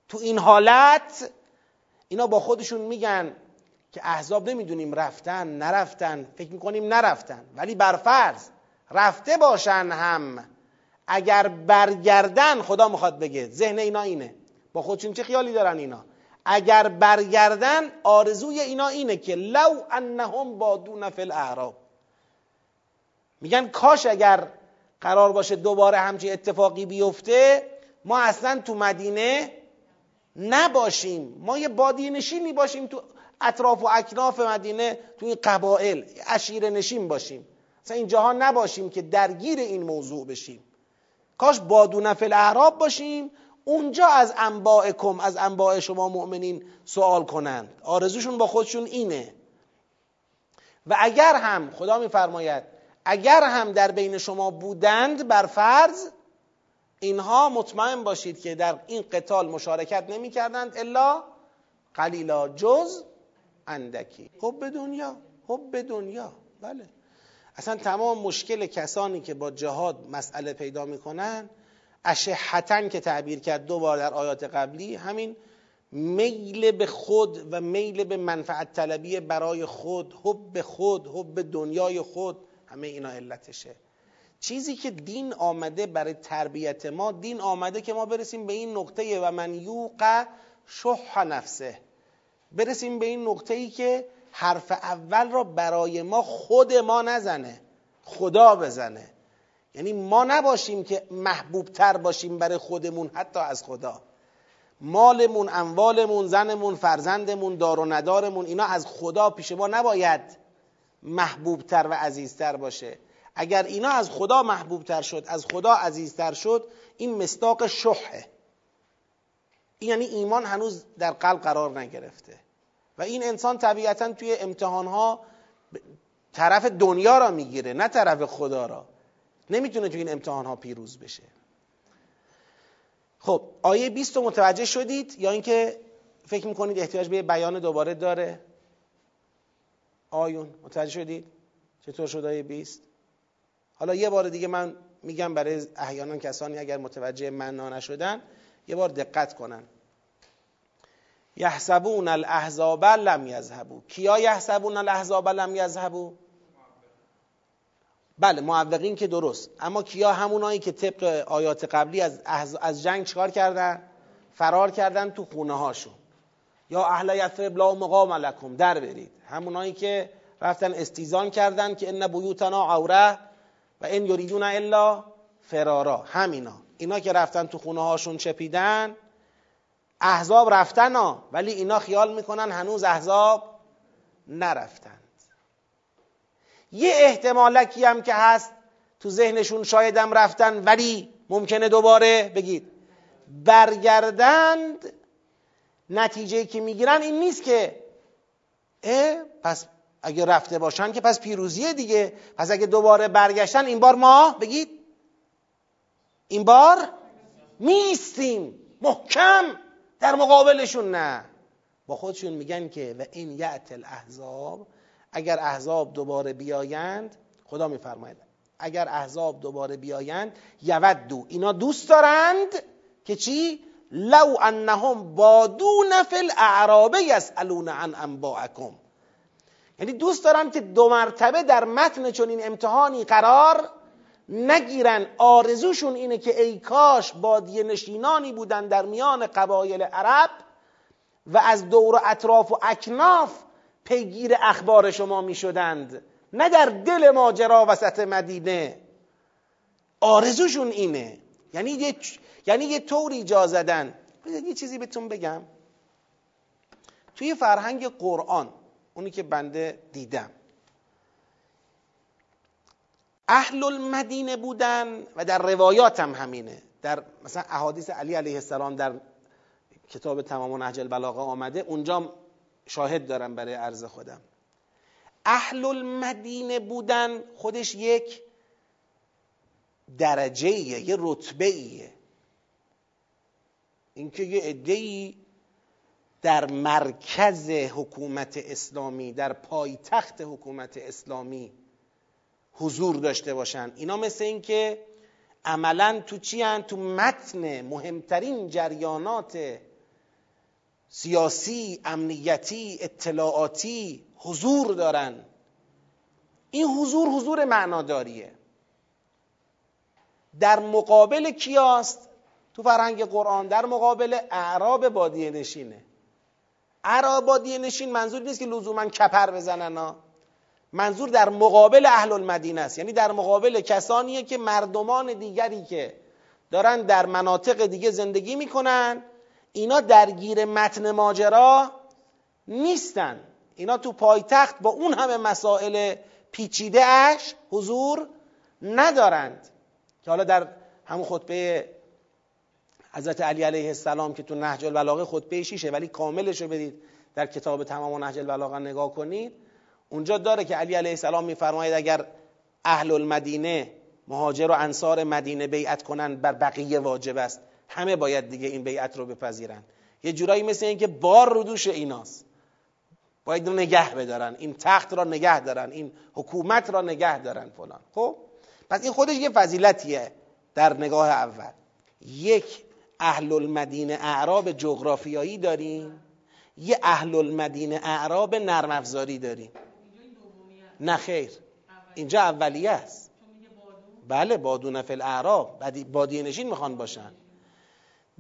تو این حالت اینا با خودشون میگن که احزاب نمی‌دونیم رفتن نرفتن فکر می‌کنیم نرفتن. ولی برفرض رفته باشن هم. اگر برگردن خدا می‌خواد بگه. ذهن اینا اینه. با خودشون چه خیالی دارن اینا؟ اگر برگردن آرزوی اینا اینه که لو انهم بادون فی الاعراب. میگن کاش اگر قرار باشه دوباره همچین اتفاقی بیفته ما اصلا تو مدینه نباشیم. ما یه بادی نشینی باشیم تو اطراف و اکناف مدینه تو این قبائل اشیر نشین باشیم. اصلا اینجاها نباشیم که درگیر این موضوع بشیم. کاش بادون فی الاعراب باشیم اونجا از انباءکم از انباء شما مؤمنین سوال کنند. آرزوشون با خودشون اینه. و اگر هم خدا میفرماید اگر هم در بین شما بودند بر فرض اینها مطمئن باشید که در این قتال مشارکت نمی کردند الا قلیلا جز اندکی. حب دنیا حب دنیا. بله. اصلا تمام مشکل کسانی که با جهاد مسئله پیدا می‌کنن اشحتن که تعبیر کرد دو بار در آیات قبلی همین میل به خود و میل به منفعت طلبی برای خود حب خود حب دنیای خود همه اینا علتشه. چیزی که دین آمده برای تربیت ما دین آمده که ما برسیم به این نقطه و من یوق شح نفسه. برسیم به این نقطه ای که حرف اول را برای ما خود ما نزنه خدا بزنه. یعنی ما نباشیم که محبوب تر باشیم برای خودمون حتی از خدا. مالمون اموالمون زنمون فرزندمون دار و ندارمون اینا از خدا پیش ما نباید محبوب تر و عزیزتر باشه. اگر اینا از خدا محبوب تر شد از خدا عزیزتر شد این مستاق شحه. این یعنی ایمان هنوز در قلب قرار نگرفته. و این انسان طبیعتا توی امتحانها طرف دنیا را می‌گیره نه طرف خدا را. نمی‌تونه توی این امتحان ها پیروز بشه. خب آیه 20 رو متوجه شدید یا اینکه فکر می‌کنید احتیاج به بیان دوباره داره؟ آیون متوجه شدید؟ چطور شد آیه 20 حالا یه بار دیگه من میگم برای احیانا کسانی اگر متوجه معنا نشدن یه بار دقت کنن. یحسبون الاحزاب لم یذهبوا. کیا یحسبون الاحزاب لم یذهبوا؟ بله معوقین که درست. اما کیا همونایی که طبق آیات قبلی از, از جنگ چکار کردن؟ فرار کردن تو خونه هاشون یا اهل یثرب لا مقام لکم در برید. همونایی که رفتن استیزان کردن که ان بیوتنا عوره و ان یریدون الا فرارا. همینا. اینا که رفتن تو خونه هاشون چپیدن احزاب رفتن ها ولی اینا خیال می‌کنن هنوز احزاب نرفتن. یه احتمالکی هم که هست تو ذهنشون شایدم رفتن ولی ممکنه دوباره بگید. برگردند نتیجه که می‌گیرن این نیست که اه پس اگه رفته باشن که پس پیروزیه دیگه. پس اگه دوباره برگشتن این بار ما بگید. این بار میستیم محکم در مقابلشون نه. با خودشون میگن که و این یعت الاحزاب اگر احزاب دوباره بیایند خدا میفرماید. اگر احزاب دوباره بیایند یودو اینا دوست دارند که چی؟ لو انهم بادون فی الاعراب یسالون عن انباءکم. یعنی دوست دارند که دو مرتبه در متن چون این امتحانی قرار نگیرن. آرزوشون اینه که ای کاش بادی نشینانی بودن در میان قبایل عرب و از دور و اطراف و اکناف پیگیر اخبار شما می شدند نه در دل ماجرا وسط مدینه. آرزوشون اینه. یعنی یه یعنی یه طوری جا زدن. یه چیزی بهتون بگم. توی فرهنگ قرآن اونی که بنده دیدم. اهل المدینه بودن و در روایات هم همینه. در مثلا احادیث علی علیه السلام در کتاب تمام نهج البلاغه آمده. اونجا شاهد دارم برای عرض خودم. اهل المدینه بودن خودش یک درجه یه رتبه ایه اینکه یه عده‌ای در مرکز حکومت اسلامی در پایتخت حکومت اسلامی حضور داشته باشن. اینا مثل اینکه عملا تو چی؟ تو متن مهمترین جریانات سیاسی، امنیتی، اطلاعاتی حضور دارن. این حضور حضور معناداریه. در مقابل کیاست؟ تو فرهنگ قرآن در مقابل اعراب بادیه نشینه. اعراب بادیه نشین منظور نیست که لزوما کپر بزنن ها منظور در مقابل اهل المدینه است. یعنی در مقابل کسانیه که مردمان دیگری که دارن در مناطق دیگه زندگی می‌کنن اینا درگیر متن ماجرا نیستن. اینا تو پایتخت با اون همه مسائل پیچیده اش حضور ندارند. که حالا در همون خطبه حضرت علی علیه السلام که تو نهج البلاغه خطبه شیشه ولی کاملش رو بدید در کتاب تمام نهج البلاغه نگاه کنید. اونجا داره که علی علیه السلام میفرماید اگر اهل المدینه مهاجر و انصار مدینه بیعت کنن بر بقیه واجب است. همه باید دیگه این بیعت رو بپذیرن. یه جورایی مثل اینکه بار رو دوش ایناست. باید نگه بدارن. این تخت را نگه دارن. این حکومت را نگه دارن فلان. خب؟ پس این خودش یه فضیلتیه در نگاه اول. یک اهل المدینه اعراب جغرافیایی داریم. یه اهل المدینه اعراب نرم افزاری داریم. نه خیر. اینجا اولیه است. بله بادون فل اعراب بادی نشین می‌خوان باشن.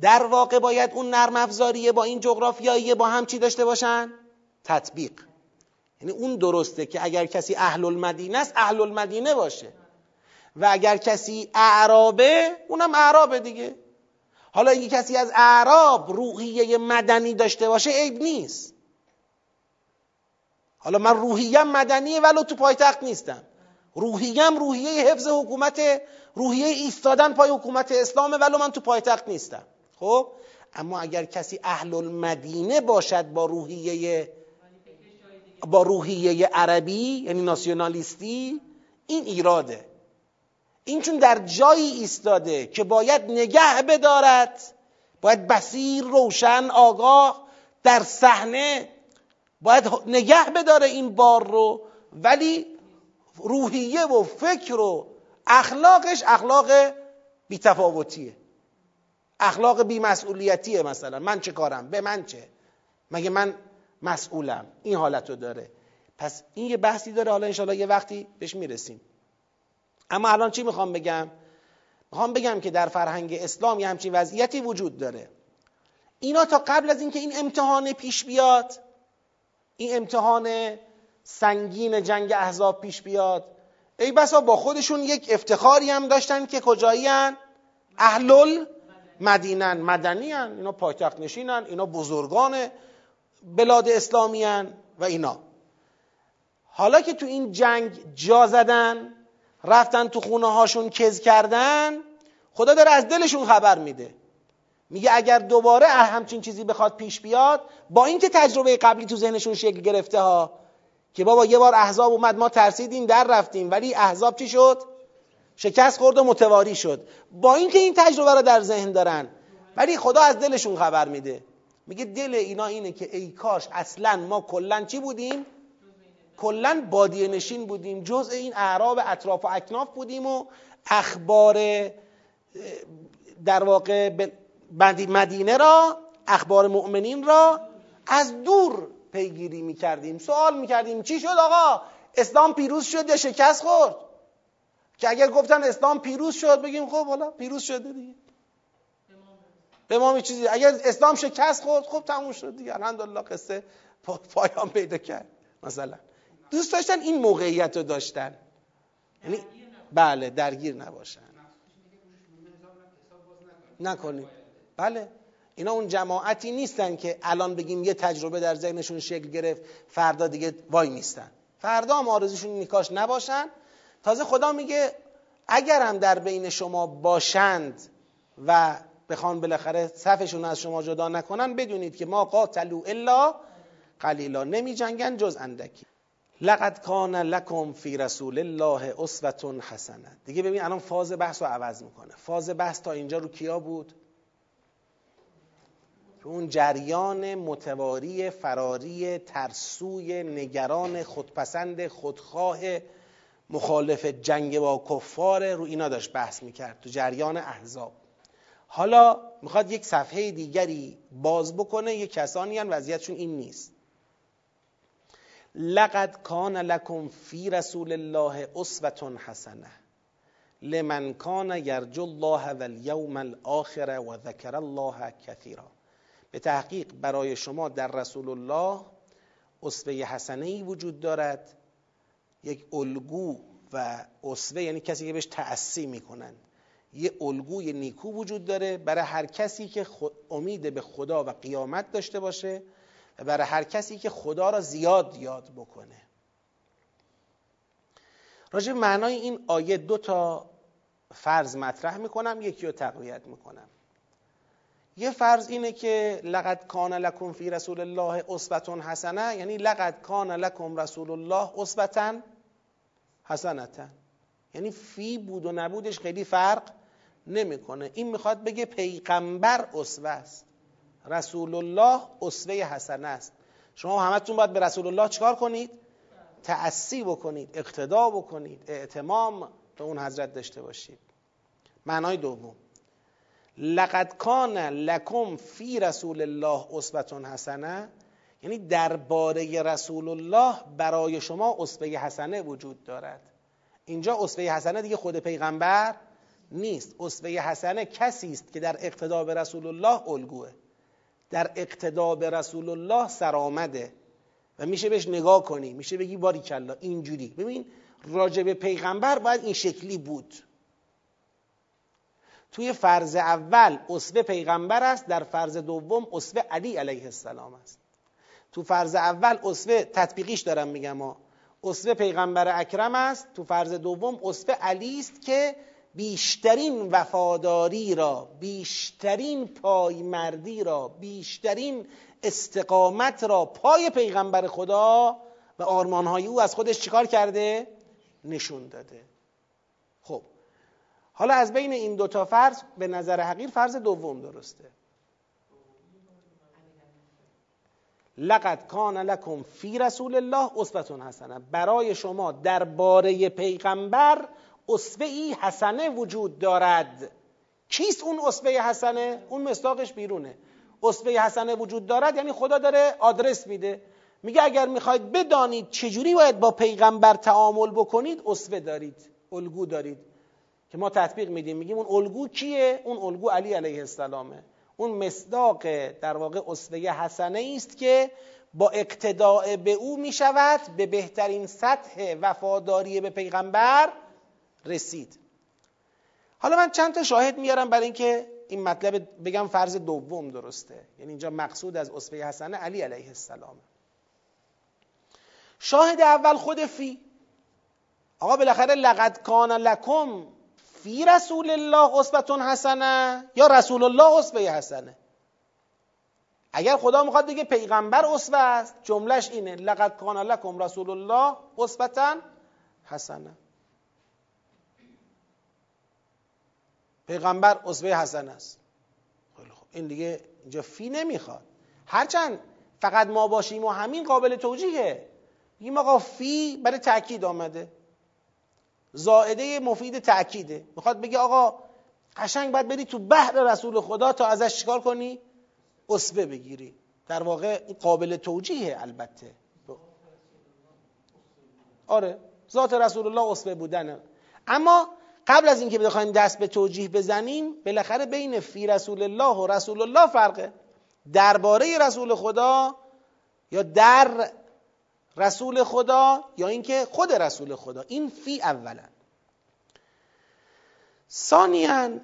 در واقع باید اون نرم افزاریه با این جغرافیایی با هم چی داشته باشن؟ تطبیق. یعنی اون درسته که اگر کسی اهل المدینه است اهل المدینه باشه. و اگر کسی اعرابه اونم اعرابه دیگه. حالا اگه کسی از اعراب روحیه مدنی داشته باشه عیب نیست. حالا من روحیم مدنیه ولو تو پایتخت نیستم. روحیم روحیه حفظ حکومت روحیه ایستادن پای حکومت اسلامه ولو من تو پایتخت نیستم. خب اما اگر کسی اهل المدینه باشد با روحیه با روحیه عربی یعنی ناسیونالیستی این ایراده. این چون در جایی ایستاده که باید نگه بدارد باید بسیر روشن آگاه در صحنه باید نگه بداره این بار رو ولی روحیه و فکر و اخلاقش اخلاق بیتفاوتیه. اخلاق بیمسئولیتیه مثلا. من چه کارم؟ به من چه؟ مگه من مسئولم؟ این حالت رو داره. پس این یه بحثی داره. حالا انشاءالله یه وقتی بهش می‌رسیم. اما الان چی می‌خوام بگم؟ می‌خوام بگم که در فرهنگ اسلام یه همچین وضعیتی وجود داره. اینا تا قبل از اینکه این امتحان پیش بیاد این امتحان سنگین جنگ احزاب پیش بیاد ای بسا با خودشون یک افتخاری هم داشتن که کجایی هن؟ اهلل مدینن مدنی هن. اینا پایتخت نشینن اینا بزرگان بلاد اسلامی هن و اینا حالا که تو این جنگ جا زدن رفتن تو خونه هاشون کز کردن خدا داره از دلشون خبر میده میگه اگر دوباره همچین چیزی بخواد پیش بیاد با اینکه تجربه قبلی تو ذهنشون شکل گرفته ها که بابا یه بار احزاب اومد ما ترسیدیم در رفتیم ولی احزاب چی شد شکست خورد و متواری شد. با اینکه این تجربه رو در ذهن دارن ولی خدا از دلشون خبر میده. میگه دل اینا اینه که ای کاش اصلا ما کلا چی بودیم؟ کلا بادیه نشین بودیم. جزء این اعراب اطراف و اکناف بودیم و اخبار در واقع مدینه را اخبار مؤمنین را از دور پیگیری می‌کردیم. سوال می‌کردیم چی شد آقا؟ اسلام پیروز شد یا شکست خورد؟ که اگر گفتن اسلام پیروز شد بگیم خب حالا پیروز شده دیگه. به ما چیزی. اگر اسلام شکست خورد خب تموم شد دیگه. الحمدلله قصه پایان پیدا کرد مثلا. دوست داشتن این موقعیت رو داشتن. یعنی بله درگیر نباشن. نکنید بله. اینا اون جماعتی نیستن که الان بگیم یه تجربه در ذهنشون شکل گرفت فردا دیگه وای نیستن فردا هم آرزوشون نیکاش نباشن. تازه خدا میگه اگر هم در بین شما باشند و بخوان بالاخره صفشون از شما جدا نکنن بدونید که ما قاتلو الا قلیلا. نمی جنگن جز اندکی. لقد کان لکم فی رسول الله اسوه حسنه دیگه ببین الان فاز بحث رو عوض می‌کنه. فاز بحث تا اینجا رو کیا بود؟ اون جریان متواری فراری ترسوی نگران خودپسند خودخواه مخالف جنگ با کفار رو اینا داشت بحث می‌کرد تو جریان احزاب. حالا می‌خواد یک صفحه دیگری باز بکنه یک کسانی هن وضعیتشون این نیست. لقد کان لکم فی رسول الله اسوه حسنه لمن کان یرجو الله والیوم الاخر و ذکر الله کثیرا. به تحقیق برای شما در رسول الله اسوه حسنه ای وجود دارد. یک الگو و اسوه یعنی کسی که بهش تأسی می‌کنن. یه الگوی نیکو وجود داره برای هر کسی که امید به خدا و قیامت داشته باشه و برای هر کسی که خدا را زیاد یاد بکنه. راجع معنای این آیه دو تا فرض مطرح می‌کنم یکی رو تقویت می‌کنم. یه فرض اینه که لقد کان لکم فی رسول الله اسوه حسنه یعنی لقد کان لکم رسول الله اسوه حسنتا یعنی فی بود و نبودش خیلی فرق نمی‌کنه. این می‌خواد بگه پیغمبر اسوه است. رسول الله اسوه حسنه است. شما همتون باید به رسول الله چکار کنید؟ تأسی بکنید اقتدا بکنید اعتمام به اون حضرت داشته باشید. معنای دوم. لقد کان لکم فی رسول الله اسوه حسنه. یعنی درباره رسول الله برای شما اسوه حسنه وجود دارد. اینجا اسوه حسنه دیگه خود پیغمبر نیست. اسوه حسنه کسی است که در اقتدا به رسول الله الگوه. در اقتدا به رسول الله سرآمده. و میشه بهش نگاه کنی. میشه بگی باری کلا اینجوری. ببین راجب پیغمبر باید این شکلی بود. توی فرض اول اسوه پیغمبر است در فرض دوم اسوه علی علیه السلام است. تو فرض اول اسوه تطبیقیش دارم میگم ما اسوه پیغمبر اکرم است تو فرض دوم اسوه علی است که بیشترین وفاداری را بیشترین پایمردی را بیشترین استقامت را پای پیغمبر خدا و آرمانهای او از خودش چیکار کرده؟ نشون داده. خب حالا از بین این دوتا فرض به نظر حقیر فرض دوم درسته. لقد کان لکم فی رسول الله اسوه حسنه. برای شما درباره پیغمبر اسوه ای حسنه وجود دارد. کیست اون اسوه حسنه؟ اون مستاقش بیرونه. اسوه حسنه وجود دارد یعنی خدا داره آدرس میده. میگه اگر می‌خواید بدانید چجوری باید با پیغمبر تعامل بکنید اسوه دارید الگو دارید. که ما تطبیق میدیم میگیم اون الگو کیه؟ اون الگو علی علیه السلامه. اون مصداق در واقع اسوه حسنه است که با اقتداء به او می‌شود به بهترین سطح وفاداری به پیغمبر رسید. حالا من چند تا شاهد میارم برای اینکه این مطلب بگم فرض دوم درسته. یعنی اینجا مقصود از اسوه حسنه علی علیه السلام. شاهد اول خود فی. آقا بالاخره لقد کان لکم فی رسول الله اسوه حسنه یا رسول الله اسوه حسنه؟ اگر خدا می‌خواد بگه پیغمبر اسوه است جملش اینه لقد کان لکم رسول الله اسوه حسنه. پیغمبر اسوه حسن است. خیلی خوب. این دیگه اینجا فی نمی‌خواد. هرچند فقط ما باشیم و همین قابل توجیهه. این آقا فی برای تاکید آمده. زائده مفید تأکیده. می‌خواد بگه آقا قشنگ باید بری تو بحر رسول خدا تا ازش چیکار کنی؟ اسوه بگیری. در واقع قابل توجیهه البته. آره ذات رسول الله اسوه بودنه. اما قبل از اینکه بخوایم دست به توجیه بزنیم بالاخره بین فی رسول الله و رسول الله فرقه. درباره رسول خدا یا در رسول خدا یا اینکه خود رسول خدا. این فی اولا ثانیا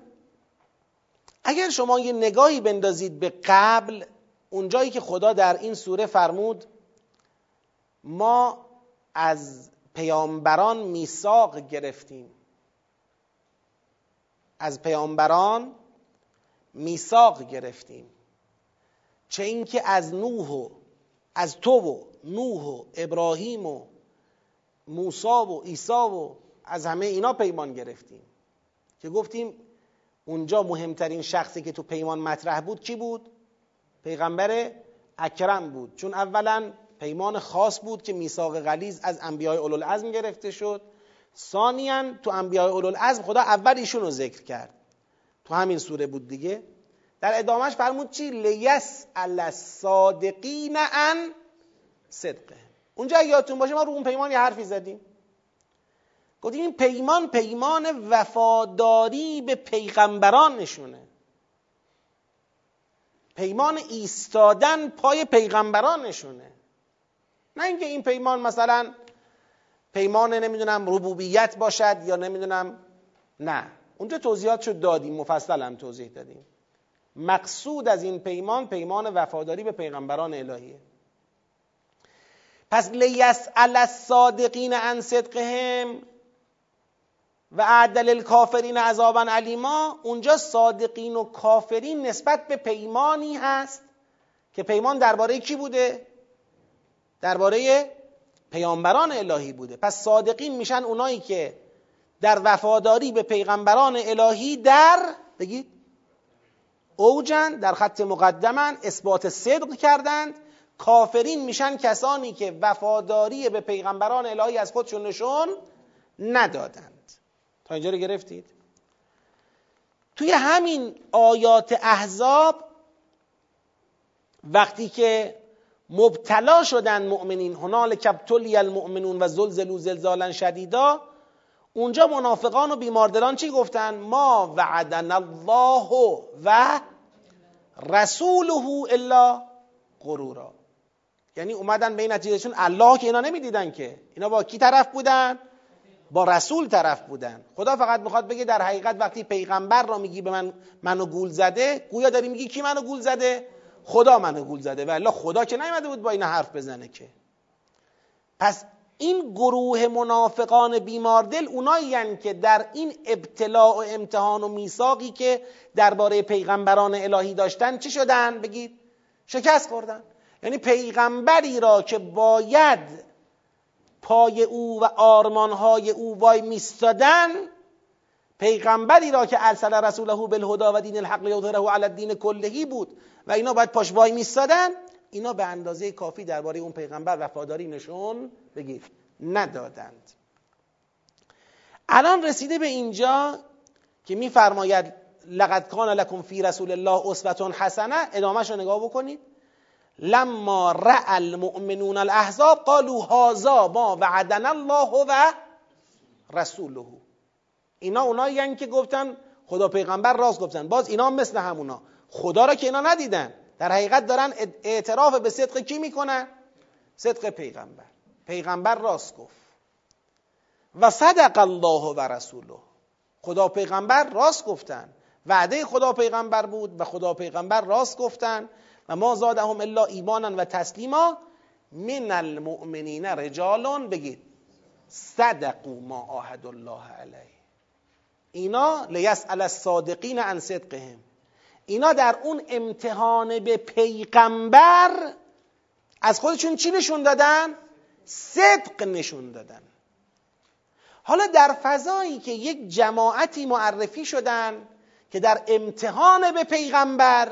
اگر شما یه نگاهی بندازید به قبل اونجایی که خدا در این سوره فرمود ما از پیامبران میثاق گرفتیم. از پیامبران میثاق گرفتیم. چه اینکه از نوح و از تو و نوح و ابراهیم و موسی و عیسی و از همه اینا پیمان گرفتیم. که گفتیم اونجا مهمترین شخصی که تو پیمان مطرح بود کی بود؟ پیغمبر اکرم بود. چون اولا پیمان خاص بود که میثاق غلیظ از انبیای اولوالعزم گرفته شد. ثانیا تو انبیای اولوالعزم خدا اول ایشون رو ذکر کرد. تو همین سوره بود دیگه. در ادامهش فرمود چی؟ لیس الصادقین ان صدقه. اونجا یادتون باشه ما رو اون پیمان یه حرفی زدیم. گفتیم این پیمان پیمان وفاداری به پیغمبران نشونه. پیمان ایستادن پای پیغمبران نشونه. نه اینکه این پیمان مثلا پیمان نمی‌دونم ربوبیت باشد یا نمی‌دونم نه. اونجا توضیحات شد دادیم مفصل هم توضیح دادیم. مقصود از این پیمان پیمان وفاداری به پیغمبران الهیه. پس لیسأل الصادقین عن صدقهم و عدل الکافرین عذابا علیما اونجا صادقین و کافرین نسبت به پیمانی هست که پیمان درباره کی بوده؟ درباره پیامبران الهی بوده. پس صادقین میشن اونایی که در وفاداری به پیغمبران الهی در بگید اوجن در خط مقدمن اثبات صدق کردند. کافرین میشن کسانی که وفاداری به پیغمبران الهی از خودشون نشون ندادند. تا اینجا رو گرفتید؟ توی همین آیات احزاب وقتی که مبتلا شدن مؤمنین هنال کبتلی المؤمنون و زلزلو زلزالا شدیدا اونجا منافقان و بیماردلان چی گفتن؟ ما وعدن الله و رسوله الا غرورا. یعنی اومدن به این نتیجهشون الله که اینا نمی‌دیدن که. اینا با کی طرف بودن؟ با رسول طرف بودن. خدا فقط می‌خواد بگه در حقیقت وقتی پیغمبر را میگی به من منو گول زده گویا داری میگی کی منو گول زده؟ خدا منو گول زده. و خدا که نیومده بود با این حرف بزنه که. پس این گروه منافقان بیماردل اونایی که در این ابتلاع و امتحان و میثاقی که درباره پیغمبران الهی داشتن چی شدن؟ بگید. شکست خوردن. یعنی پیغمبری را که باید پای او و آرمانهای او وای میستادن پیغمبری را که ارسل رسوله بالهدا و دین الحق لیظهره علی الدین کلهی بود و اینا باید پاش وای میستادن اینا به اندازه کافی درباره اون پیغمبر وفاداری نشون بگید ندادند. الان رسیده به اینجا که میفرماید لقد کان لکم فی رسول الله اسوه حسنه ادامهش رو نگاه بکنید. لما رأى المؤمنون الاحزاب قالوا هذا ما وعدنا الله و رسوله. اینا اونایی که گفتن خدا پیغمبر راست گفتن. باز اینا مثل همونا. خدا را که اینا ندیدن. در حقیقت دارن اعتراف به صدق کی می‌کنن؟ صدق پیغمبر. پیغمبر راست گفت. و صدق الله و رسوله. خدا پیغمبر راست گفتن. وعده خدا پیغمبر بود و خدا پیغمبر راست گفتن. و ما زادهم الا ایمانا و تسلیما من المؤمنین رجالون. بگید صدقوا ما آهد الله علیه. اینا لیسأل الصادقین عن صدقهم. اینا در اون امتحان به پیغمبر از خودشون چی نشون دادن؟ صدق نشون دادن. حالا در فضایی که یک جماعتی معرفی شدن که در امتحان به پیغمبر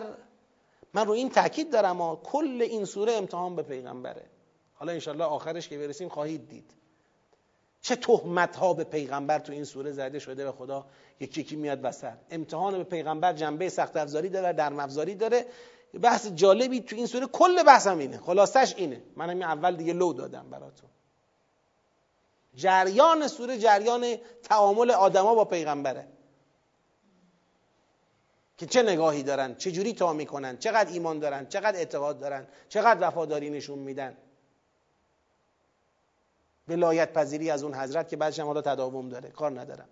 من رو این تاکید دارم ها کل این سوره امتحان به پیغمبره. حالا انشالله آخرش که برسیم خواهید دید. چه تهمت ها به پیغمبر تو این سوره زده شده به خدا یکی یکی میاد وسط. امتحان به پیغمبر جنبه سخت افزاری داره در افزاری داره. بحث جالبی تو این سوره کل بحثم اینه. خلاصش اینه. من همین اول دیگه لو دادم براتون. جریان سوره جریان تعامل آدما با پیغمبره. که چه نگاهی دارن چه جوری تا می‌کنن چقدر ایمان دارن چقدر اعتقاد دارن چقدر وفاداری نشون میدن. ولایت پذیری از اون حضرت که بعدش حالا تداوم داره کار ندارم.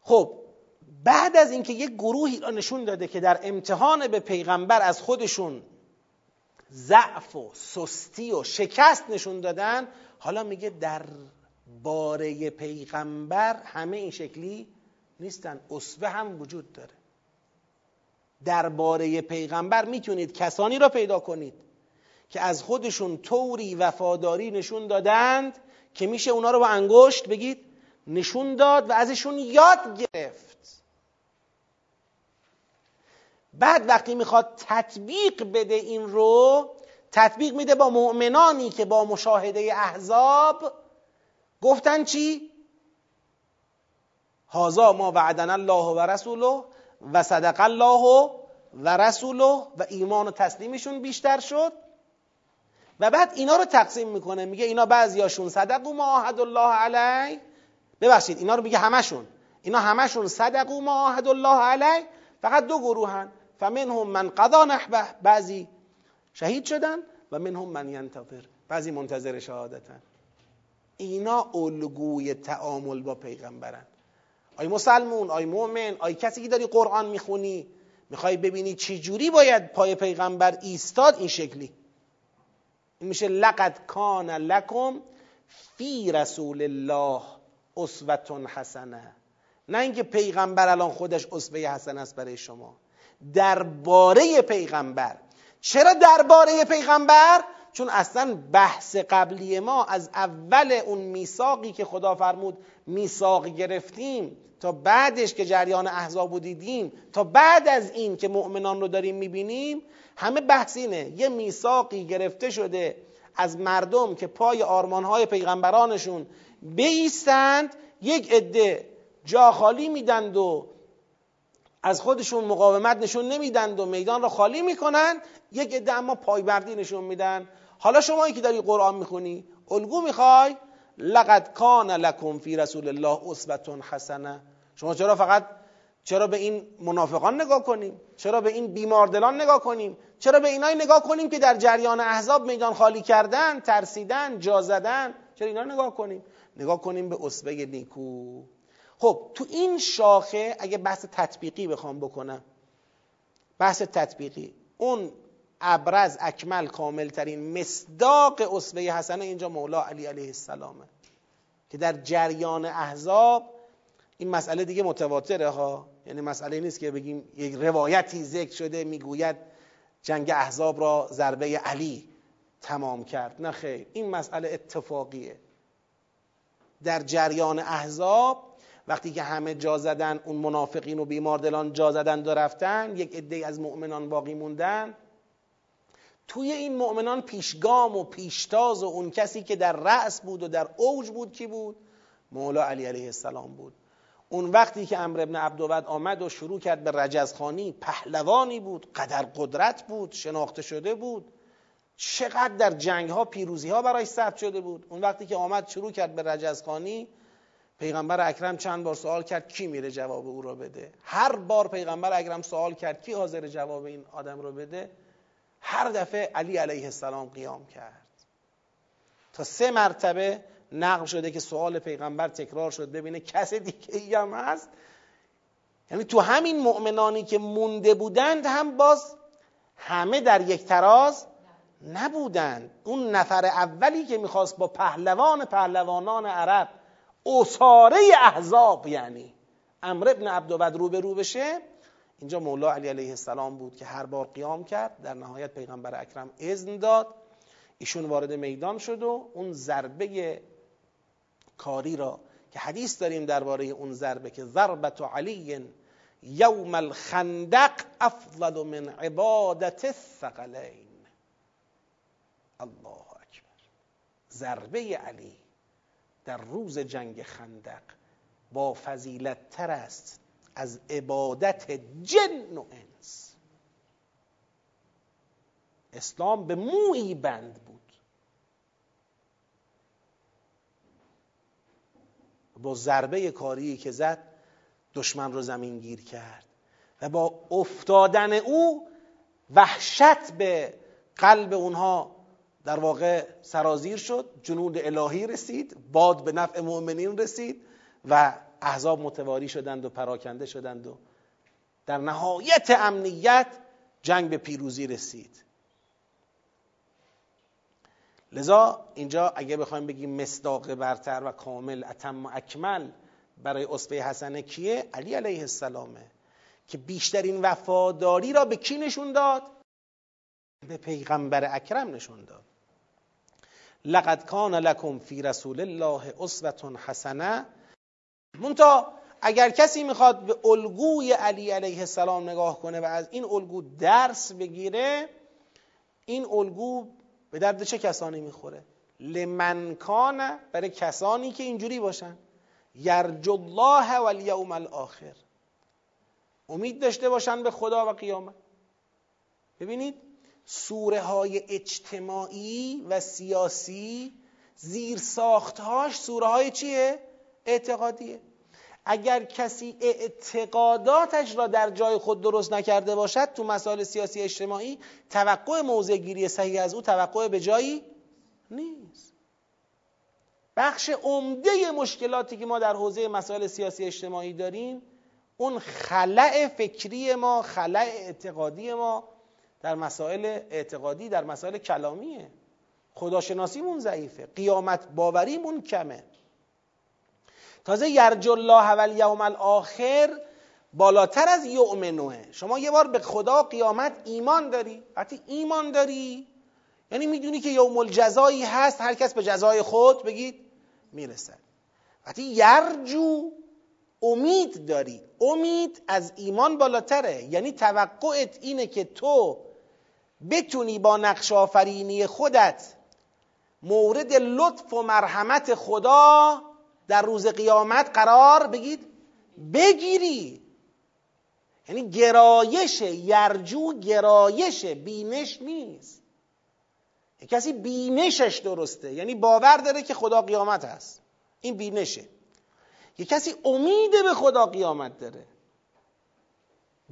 خب بعد از اینکه یک گروهی را نشون داده که در امتحان به پیغمبر از خودشون ضعف و سستی و شکست نشون دادن حالا میگه در باره پیغمبر همه این شکلی نیستن. اصبه هم وجود داره. درباره پیغمبر می‌تونید کسانی را پیدا کنید که از خودشون طوری وفاداری نشون دادند که میشه اونا رو با انگشت بگید نشون داد و ازشون یاد گرفت. بعد وقتی می‌خواد تطبیق بده این رو تطبیق میده با مؤمنانی که با مشاهده احزاب گفتن چی؟ هازا ما وعدن الله و رسوله و صدق الله و رسوله و ایمان و تسلیمشون بیشتر شد. و بعد اینا رو تقسیم می‌کنه. میگه اینا بعضیاشون صدقو ما عهد الله علی. ببخشید اینا رو میگه همشون. اینا همشون صدقو ما عهد الله علی. فقط دو گروهن. فمنهم من قضا نحبه. بعضی شهید شدن و منهم من ینتظر. بعضی منتظر شهادتن. اینا الگوی تعامل با پیغمبرن. آی مسلمون آی مؤمن آی کسی که داری قرآن می‌خونی. می‌خوای ببینی چی جوری باید پای پیغمبر ایستاد این شکلی. این میشه لقد کان لکم فی رسول الله اسوتون حسنه. نه اینکه پیغمبر الان خودش اسوه حسن است برای شما. درباره پیغمبر. چرا درباره پیغمبر؟ چون اصلا بحث قبلی ما از اول اون میثاقی که خدا فرمود میثاق گرفتیم تا بعدش که جریان احزاب رو دیدیم تا بعد از این که مؤمنان رو داریم می‌بینیم همه بحث اینه. یه میثاقی گرفته شده از مردم که پای آرمانهای پیغمبرانشون بیستند یک عده جا خالی میدند و از خودشون مقاومت نشون نمیدند و میدان را خالی می‌کنند یک عده اما پایبردی نشون میدن. حالا شما که داری قرآن می‌خونی الگو می‌خوای؟ لقد کان لکم فی رسول الله اسوه حسنه. شما چرا فقط چرا به این منافقان نگاه کنیم؟ چرا به این بیماردلان نگاه کنیم؟ چرا به اینای نگاه کنیم که در جریان احزاب میدان خالی کردن ترسیدن جا زدن؟ چرا اینا نگاه کنیم؟ نگاه کنیم به اسوه نیکو. خب تو این شاخه اگه بحث تطبیقی بخوام بکنم بحث تطبیقی اون ابرز اکمل کامل ترین مصداق اسوه حسنه اینجا مولا علی علیه السلامه که در جریان احزاب این مسئله دیگه متواتره ها. یعنی مسئله نیست که بگیم یک روایتی ذکر شده می‌گوید جنگ احزاب را ضربه علی تمام کرد. نه خیر این مسئله اتفاقیه. در جریان احزاب وقتی که همه جا زدن اون منافقین و بیماردلان جا زدن و رفتن یک عده از مؤمنان باقی موندن. توی این مؤمنان پیشگام و پیشتاز و اون کسی که در رأس بود و در اوج بود کی بود؟ مولا علی علیه السلام بود. اون وقتی که امر ابن عبدود آمد و شروع کرد به رجزخانی پهلوانی بود قدر قدرت بود شناخته شده بود. چقدر در جنگ ها پیروزی ها برای ثبت شده بود. اون وقتی که آمد شروع کرد به رجزخانی پیغمبر اکرم چند بار سوال کرد کی میره جواب او رو بده؟ هر بار پیغمبر اکرم سوال کرد کی حاضر جواب این آدم رو بده؟ هر دفعه علی علیه السلام قیام کرد. تا سه مرتبه نقل شده که سوال پیغمبر تکرار شد ببینه کس دیگه ای هم هست. یعنی تو همین مؤمنانی که مونده بودند هم باز همه در یک تراز نبودند. اون نفر اولی که می‌خواست با پهلوان پهلوانان عرب اصاره احزاب یعنی. امر ابن عبدود رو به رو بشه. اینجا مولا علی علیه السلام بود که هر بار قیام کرد در نهایت پیغمبر اکرم اذن داد. ایشون وارد میدان شد و اون ضربه کاری را که حدیث داریم درباره اون ضربه که ضربت علی یوم الخندق افضل من عبادت الثقلین. الله اکبر. ضربه علی. در روز جنگ خندق با فضیلت تر است از عبادت جن و انس. اسلام به مویی بند بود. با ضربه کاری که زد دشمن رو زمین گیر کرد و با افتادن او وحشت به قلب اونها در واقع سرازیر شد جنود الهی رسید باد به نفع مؤمنین رسید و احزاب متواری شدند و پراکنده شدند و در نهایت امنیت جنگ به پیروزی رسید لذا اینجا اگه بخوایم بگیم مصداق برتر و کامل اتم و اکمل برای اصفه حسنه کیه؟ علی علیه السلامه که بیشترین وفاداری را به کی نشون داد؟ به پیغمبر اکرم نشون داد. لقد کان لکم فی رسول الله اسوه حسنه مونتا اگر کسی می‌خواد به الگوی علی علیه السلام نگاه کنه و از این الگو درس بگیره این الگو به درد چه کسانی می‌خوره؟ لمن کان برای کسانی که اینجوری باشن. یرج الله و الیوم الاخر. امید داشته باشن به خدا و قیامت. ببینید؟ سوره های اجتماعی و سیاسی زیر ساختهاش سوره های چیه؟ اعتقادیه اگر کسی اعتقاداتش را در جای خود درست نکرده باشد تو مسائل سیاسی اجتماعی توقع موضع گیری صحیح از او توقع به جایی نیست بخش عمده مشکلاتی که ما در حوزه مسائل سیاسی اجتماعی داریم اون خلع فکری ما خلع اعتقادی ما در مسائل اعتقادی در مسائل کلامیه. خداشناسیمون ضعیفه. قیامت باوریمون کمه. تازه یرج الله و الیوم الاخر بالاتر از یؤمنوه شما یه بار به خدا قیامت ایمان داری؟ وقتی ایمان داری یعنی می‌دونی که یوم الجزایی هست هر کس به جزای خود بگید می‌رسد. وقتی یرجو امید داری امید از ایمان بالاتره. یعنی توقعت اینه که تو بتونی با نقش آفرینی خودت مورد لطف و مرحمت خدا در روز قیامت قرار بگید بگیری. یعنی گرایش یرجو گرایش بینش نیست. کسی بینشش درسته یعنی باور داره که خدا قیامت هست. این بینشه. یه کسی امید به خدا قیامت داره.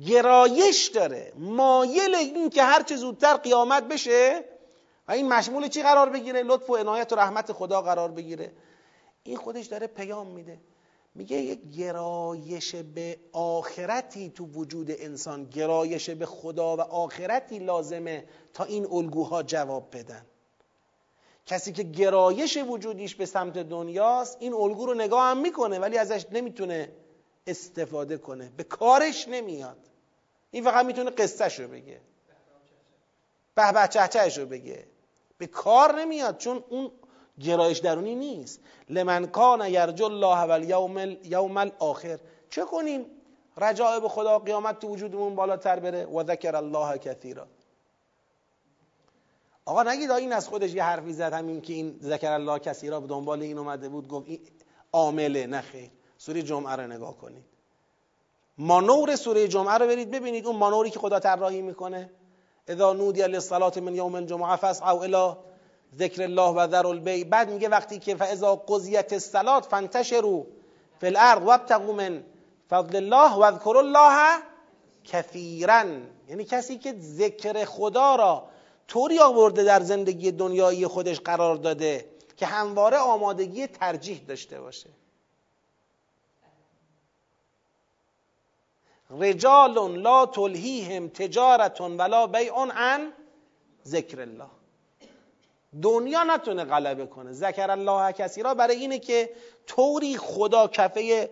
گرایش داره. مایل این که هرچه زودتر قیامت بشه و این مشمول چی قرار بگیره؟ لطف و عنایت و رحمت خدا قرار بگیره. این خودش داره پیام میده. میگه یک گرایش به آخرتی تو وجود انسان گرایش به خدا و آخرتی لازمه تا این الگوها جواب بدن. کسی که گرایش وجودیش به سمت دنیاست این الگو رو نگاه هم می‌کنه ولی ازش نمی‌تونه استفاده کنه. به کارش نمیاد. این فقط می‌تونه قصهش رو بگه. به به چهچهش رو بگه. به کار نمیاد چون اون گرایش درونی نیست. لمن کان یرجو الله و یوم الاخر. چه کنیم؟ رجاء به خدا قیامت تو وجودمون بالاتر بره. و ذکر الله کثیرا. آقا نگید این از خودش یه حرفی زد همین که این ذکر الله کثیرا به دنبال این اومده بود گفت این عامله نه سوره جمعه رو نگاه کنید. مانور سوره جمعه رو برید ببینید اون مانوری که خدا طراحی می‌کنه. اذا نودی للصلاه من یوم الجمعه فاسعوا الى ذکر الله و ذر البی بعد میگه وقتی که فاذا قضیت الصلاه فانتشروا فی الارض وابتغوا من فضل الله و اذکروا الله کثیرا. یعنی کسی که ذکر خدا را طوری آورده در زندگی دنیایی خودش قرار داده که همواره آمادگی ترجیح داشته باشه. رجال لا تلهیهم تجارت ولا بیع عن ذکر الله. دنیا نتونه غلبه کنه. ذکر الله کسی را برای اینه که طوری خدا کفه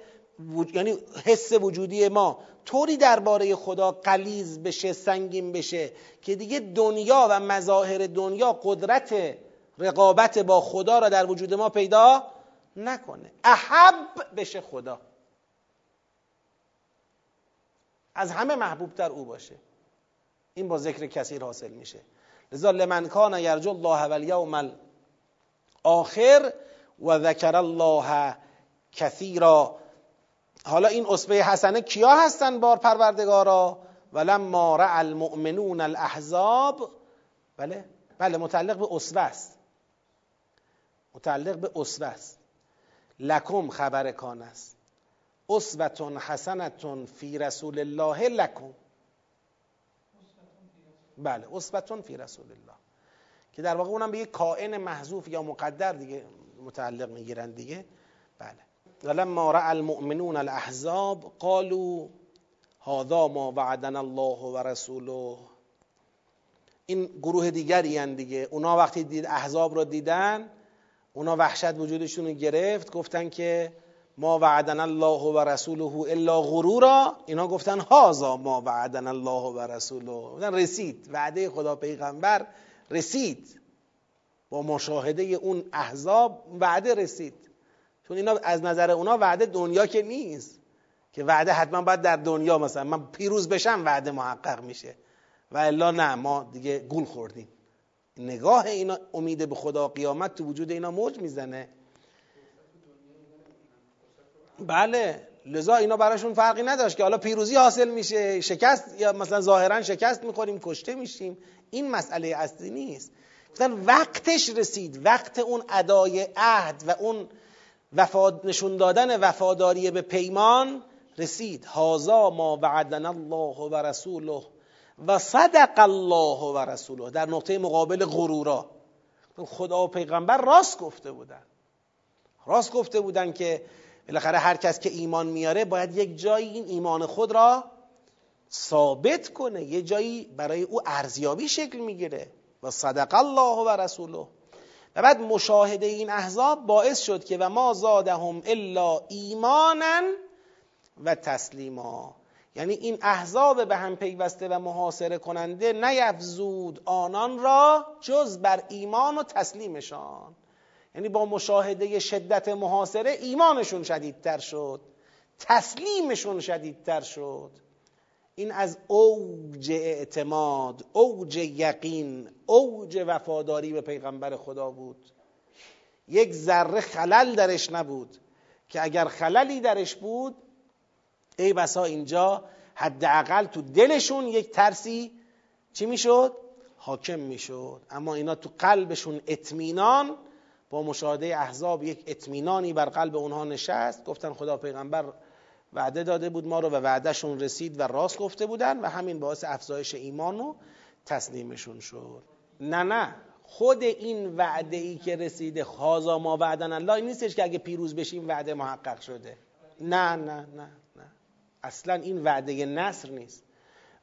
یعنی حس وجودی ما طوری درباره خدا قلیز بشه سنگین بشه که دیگه دنیا و مظاهر دنیا قدرت رقابت با خدا را در وجود ما پیدا نکنه. احب بشه خدا. از همه محبوبتر او باشه. این با ذکر کثیر حاصل میشه. لذا لمن کان یرجو الله و الیوم الاخر و ذکر الله کثیرا. حالا این اصبه حسنه کیا هستن بار پروردگارا؟ ولما رع المؤمنون الاحزاب بله؟ بله متعلق به اصبه است. متعلق به اصبه است. لکم خبر کان است. اصبتون حسنتون فی رسول الله لکم. بله اصبتون فی رسول الله. که در واقع اونم به یک کائن محذوف یا مقدر دیگه متعلق می‌گیرن دیگه. بله. ولما رأى المؤمنون الاحزاب قالوا هذا ما وعدنا الله و رسوله این گروه دیگری دیگه. اونا وقتی دید احزاب رو دیدن اونا وحشت وجودشون رو گرفت گفتن که ما وعدنا الله و رسوله الا غرورا. اینا گفتن هازا ما وعدنا الله و رسوله. رسید. وعده خدا پیغمبر رسید. با مشاهده اون احزاب وعده رسید. چون اینا از نظر اونا وعده دنیا که نیست. که وعده حتما باید در دنیا مثلا. من پیروز بشم وعده محقق میشه. و الا نه ما دیگه گول خوردیم. نگاه اینا امید به خدا قیامت تو وجود اینا موج می‌زنه. بله لذا اینا براشون فرقی نداشت که حالا پیروزی حاصل میشه شکست یا مثلا ظاهرا شکست می‌خوریم کشته میشیم. این مسئله اصلی نیست. مثلا وقتش رسید. وقت اون ادای عهد و اون وفاد نشون دادن وفاداری به پیمان رسید. هازا ما وعدنا الله و رسوله و صدق الله و رسوله. در نقطه مقابل غرورا. خدا و پیغمبر راست گفته بودن. راست گفته بودن که بالاخره هر کس که ایمان میاره باید یک جایی این ایمان خود را ثابت کنه یه جایی برای او ارزیابی شکل می‌گیره. و صدق الله و رسوله. و بعد مشاهده این احزاب باعث شد که و ما زادهم الا ایمانا و تسلیما. یعنی این احزاب به هم پیوسته و محاصره کننده نیفزود آنان را جز بر ایمان و تسلیمشان. یعنی با مشاهده شدت محاصره ایمانشون شدیدتر شد. تسلیمشون شدیدتر شد. این از اوج اعتماد اوج یقین اوج وفاداری به پیغمبر خدا بود. یک ذره خلل درش نبود که اگر خللی درش بود ای بسا اینجا حداقل تو دلشون یک ترسی چی می‌شد؟ حاکم می‌شد. اما اینا تو قلبشون اطمینان با مشاهده احزاب یک اطمینانی بر قلب اونها نشست. گفتن خدا پیغمبر وعده داده بود ما رو و وعدهشون رسید و راست گفته بودن و همین باعث افزایش ایمان و تسلیمشون شد. نه نه. خود این وعده ای که رسیده خازا ما وعدن الله نیستش که اگه پیروز بشیم وعده محقق شده. نه نه نه نه. اصلا این وعده نصر نیست.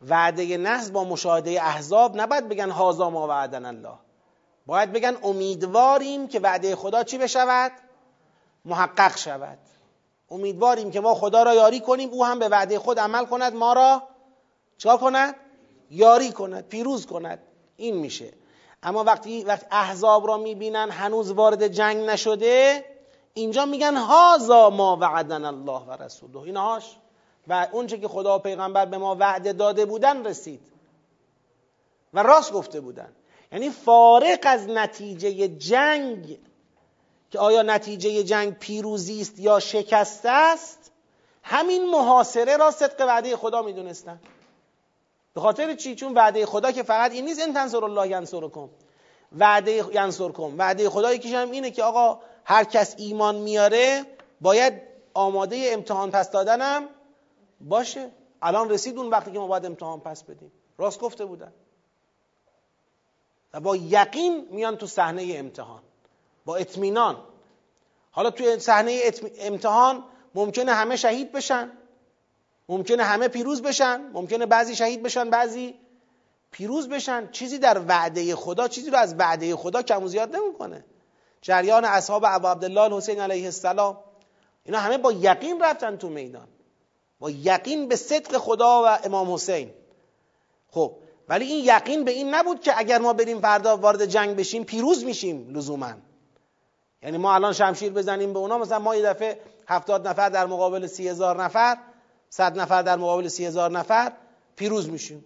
وعده نصر با مشاهده احزاب نباید بگن هازا ما وعدن الله باید بگن امیدواریم که وعده خدا چی بشود؟ محقق شود. امیدواریم که ما خدا را یاری کنیم او هم به وعده خود عمل کند ما را چکار کند؟ یاری کند پیروز کند. این میشه. اما وقتی وقتی احزاب را می‌بینن هنوز وارد جنگ نشده اینجا میگن هازا ما وعدن الله و رسوله. اینهاش و اونچه که خدا و پیغمبر به ما وعده داده بودن رسید. و راست گفته بودن. یعنی فارق از نتیجه جنگ که آیا نتیجه جنگ پیروزی است یا شکست است همین محاصره را صدق وعده خدا می‌دونستن. به خاطر چی؟ چون وعده خدا که فقط این نیست ان تنصر الله ینصرکم. وعده ینصرکم. وعده خدا یکیش هم اینه که آقا هر کس ایمان میاره باید آماده امتحان پس دادنم باشه. الان رسید اون وقتی که ما باید امتحان پس بدیم. راست گفته بودن. و با یقین میان تو صحنه امتحان با اطمینان. حالا توی صحنه امتحان ممکنه همه شهید بشن ممکنه همه پیروز بشن ممکنه بعضی شهید بشن بعضی پیروز بشن. چیزی در وعده خدا چیزی رو از وعده خدا کم و زیاد نمی‌کنه. جریان اصحاب ابو عبدالله حسین علیه السلام اینا همه با یقین رفتن تو میدان. با یقین به صدق خدا و امام حسین. خب ولی این یقین به این نبود که اگر ما بریم فردا وارد جنگ بشیم پیروز میشیم لزوما. یعنی ما الان شمشیر بزنیم به اونا مثلا ما یه دفعه هفتاد نفر در مقابل سی هزار نفر صد نفر در مقابل سی هزار نفر پیروز میشیم.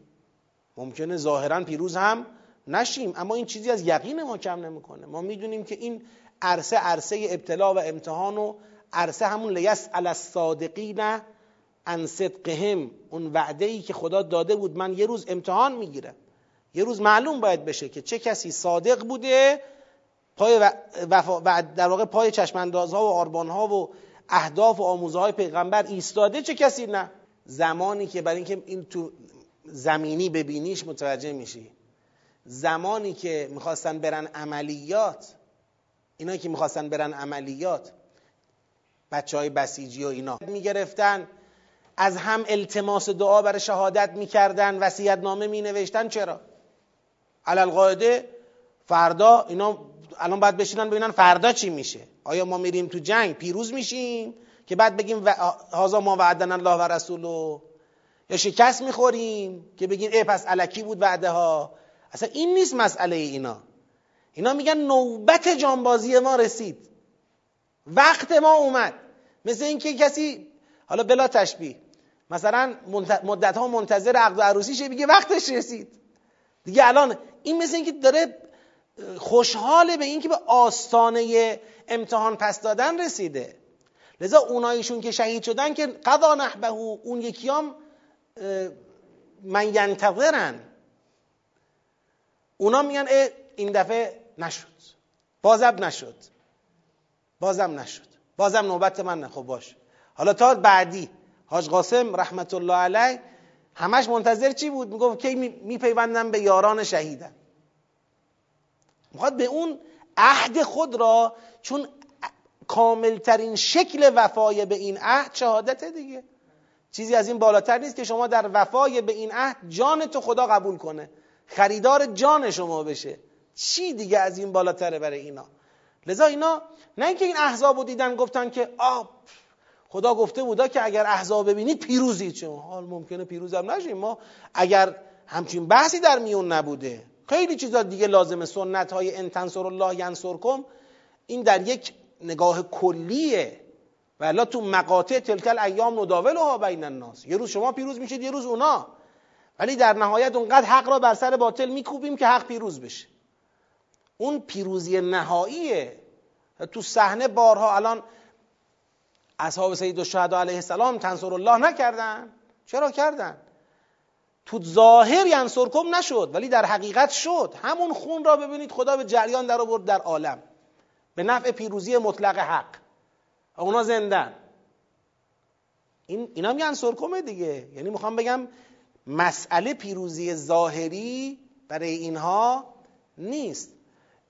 ممکنه ظاهرا پیروز هم نشیم اما این چیزی از یقین ما کم نمی‌کنه. ما می‌دونیم که این عرصه عرصه ابتلا و امتحان و عرصه همون لیس علی الصادقین ان صدقهم اون وعده ای که خدا داده بود من یه روز امتحان می‌گیرم. یه روز معلوم باید بشه که چه کسی صادق بوده پای و در واقع پای چشماندازها و آربانها و اهداف و آموزه های پیغمبر ایستاده چه کسی نه؟ زمانی که برای اینکه این تو زمینی ببینیش متوجه میشی. زمانی که می‌خواستن برن عملیات اینا که می‌خواستن برن عملیات بچه های بسیجی و اینا. می‌گرفتن از هم التماس دعا برای شهادت می‌کردن وسیعت نامه می نوشتن چرا علالقاعده فردا اینا الان باید بشینن ببینن فردا چی میشه. آیا ما میریم تو جنگ؟ پیروز میشیم که بعد بگیم هازا ما وعدن الله و رسولو یا شکست می‌خوریم که بگیم ای پس علکی بود وعده ها اصلا این نیست مسئله اینا. اینا میگن نوبت جانبازی ما رسید. وقت ما اومد. مثل اینکه کسی حالا بلا تشبیه. مثلا مدت ها منتظر عقد و عروسیشه میگه وقتش رسید. دیگه الان این مثل اینکه داره خوشحاله به اینکه به آستانه امتحان پس دادن رسیده. لذا اونایشون که شهید شدن که قضا نحبه اون یکیام من ینتظرن. اونا میگن این دفعه نشد. بازم نشد. بازم نشد. بازم نوبت من نه. خب باش حالا تا بعدی. حاج قاسم رحمت الله علیه همش منتظر چی بود؟ می‌گفت کی میپیوندم به یاران شهیدم. می‌خواد به اون عهد خود را چون کاملترین شکل وفای به این عهد شهادت دیگه. چیزی از این بالاتر نیست که شما در وفای به این عهد جان تو خدا قبول کنه. خریدار جان شما بشه. چی دیگه از این بالاتره برای اینا؟ لذا اینا نه اینکه این احزاب رو دیدن گفتن که آب خدا گفته بودا که اگر احزاب ببینید پیروزید چون حال ممکنه پیروزم نشیم. ما اگر همچین بحثی در میون نبوده. خیلی چیزا دیگه لازم سنت های انتنصر الله ینصرکم. این در یک نگاه کلیه. ولی تو مقاطع تلکل ایام نداولها بین الناس. یه روز شما پیروز میشید یه روز اونا. ولی در نهایت اونقدر حق را بر سر باطل میکوبیم که حق پیروز بشه. اون پیروزی نهاییه. تو صحنه بارها الان اصحاب سید الشهدا علیه السلام تنصر الله نکردن. چرا کردن؟ تو ظاهر ینصرکم نشد ولی در حقیقت شد. همون خون را ببینید خدا به جریان در آورد در عالم. به نفع پیروزی مطلق حق. اونا زندن. این اینا هم ینصرکمه دیگه. یعنی می‌خوام بگم مسئله پیروزی ظاهری برای اینها نیست.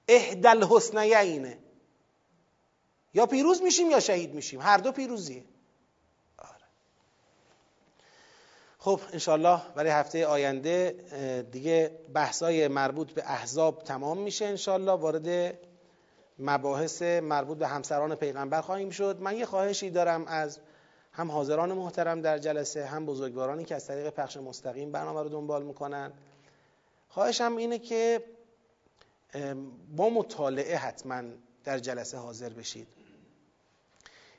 اهدل حسنیینه یا پیروز میشیم یا شهید میشیم. هر دو پیروزیه. آره. خب انشالله برای هفته آینده دیگه بحثای مربوط به احزاب تمام میشه انشالله وارد مباحث مربوط به همسران پیغمبر خواهیم شد. من یه خواهشی دارم از هم حاضران محترم در جلسه هم بزرگوارانی که از طریق پخش مستقیم برنامه رو دنبال می‌کنن. خواهشم اینه که با مطالعه حتما در جلسه حاضر بشید.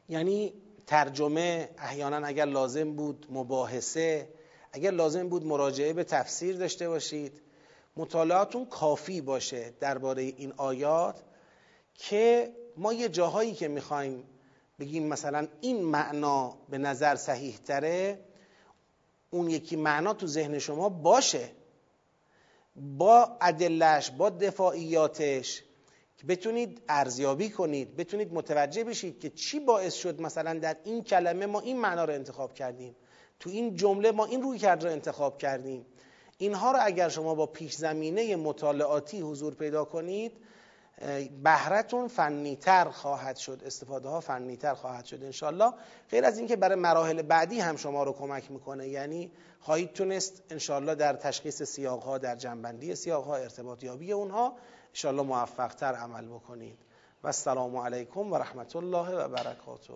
یعنی ترجمه احیانا اگر لازم بود مباحثه اگر لازم بود مراجعه به تفسیر داشته باشید. مطالعاتون کافی باشه درباره این آیات که ما یه جاهایی که می‌خوایم بگیم مثلا این معنا به نظر صحیح تره اون یکی معنا تو ذهن شما باشه. با ادلش با دفاعیاتش که بتونید ارزیابی کنید بتونید متوجه بشید که چی باعث شد مثلا در این کلمه ما این معنا رو انتخاب کردیم. تو این جمله ما این روی کرد رو انتخاب کردیم. اینها رو اگر شما با پیش زمینه مطالعاتی حضور پیدا کنید بهرتون فنیتر خواهد شد استفاده ها فنیتر خواهد شد انشالله غیر از اینکه برای مراحل بعدی هم شما رو کمک می‌کنه یعنی خواهید تونست انشالله در تشخیص سیاق ها در جنبندی سیاق ها ارتباط یابی اونها انشالله موفق تر عمل بکنید. و السلام علیکم و رحمت الله و برکاته.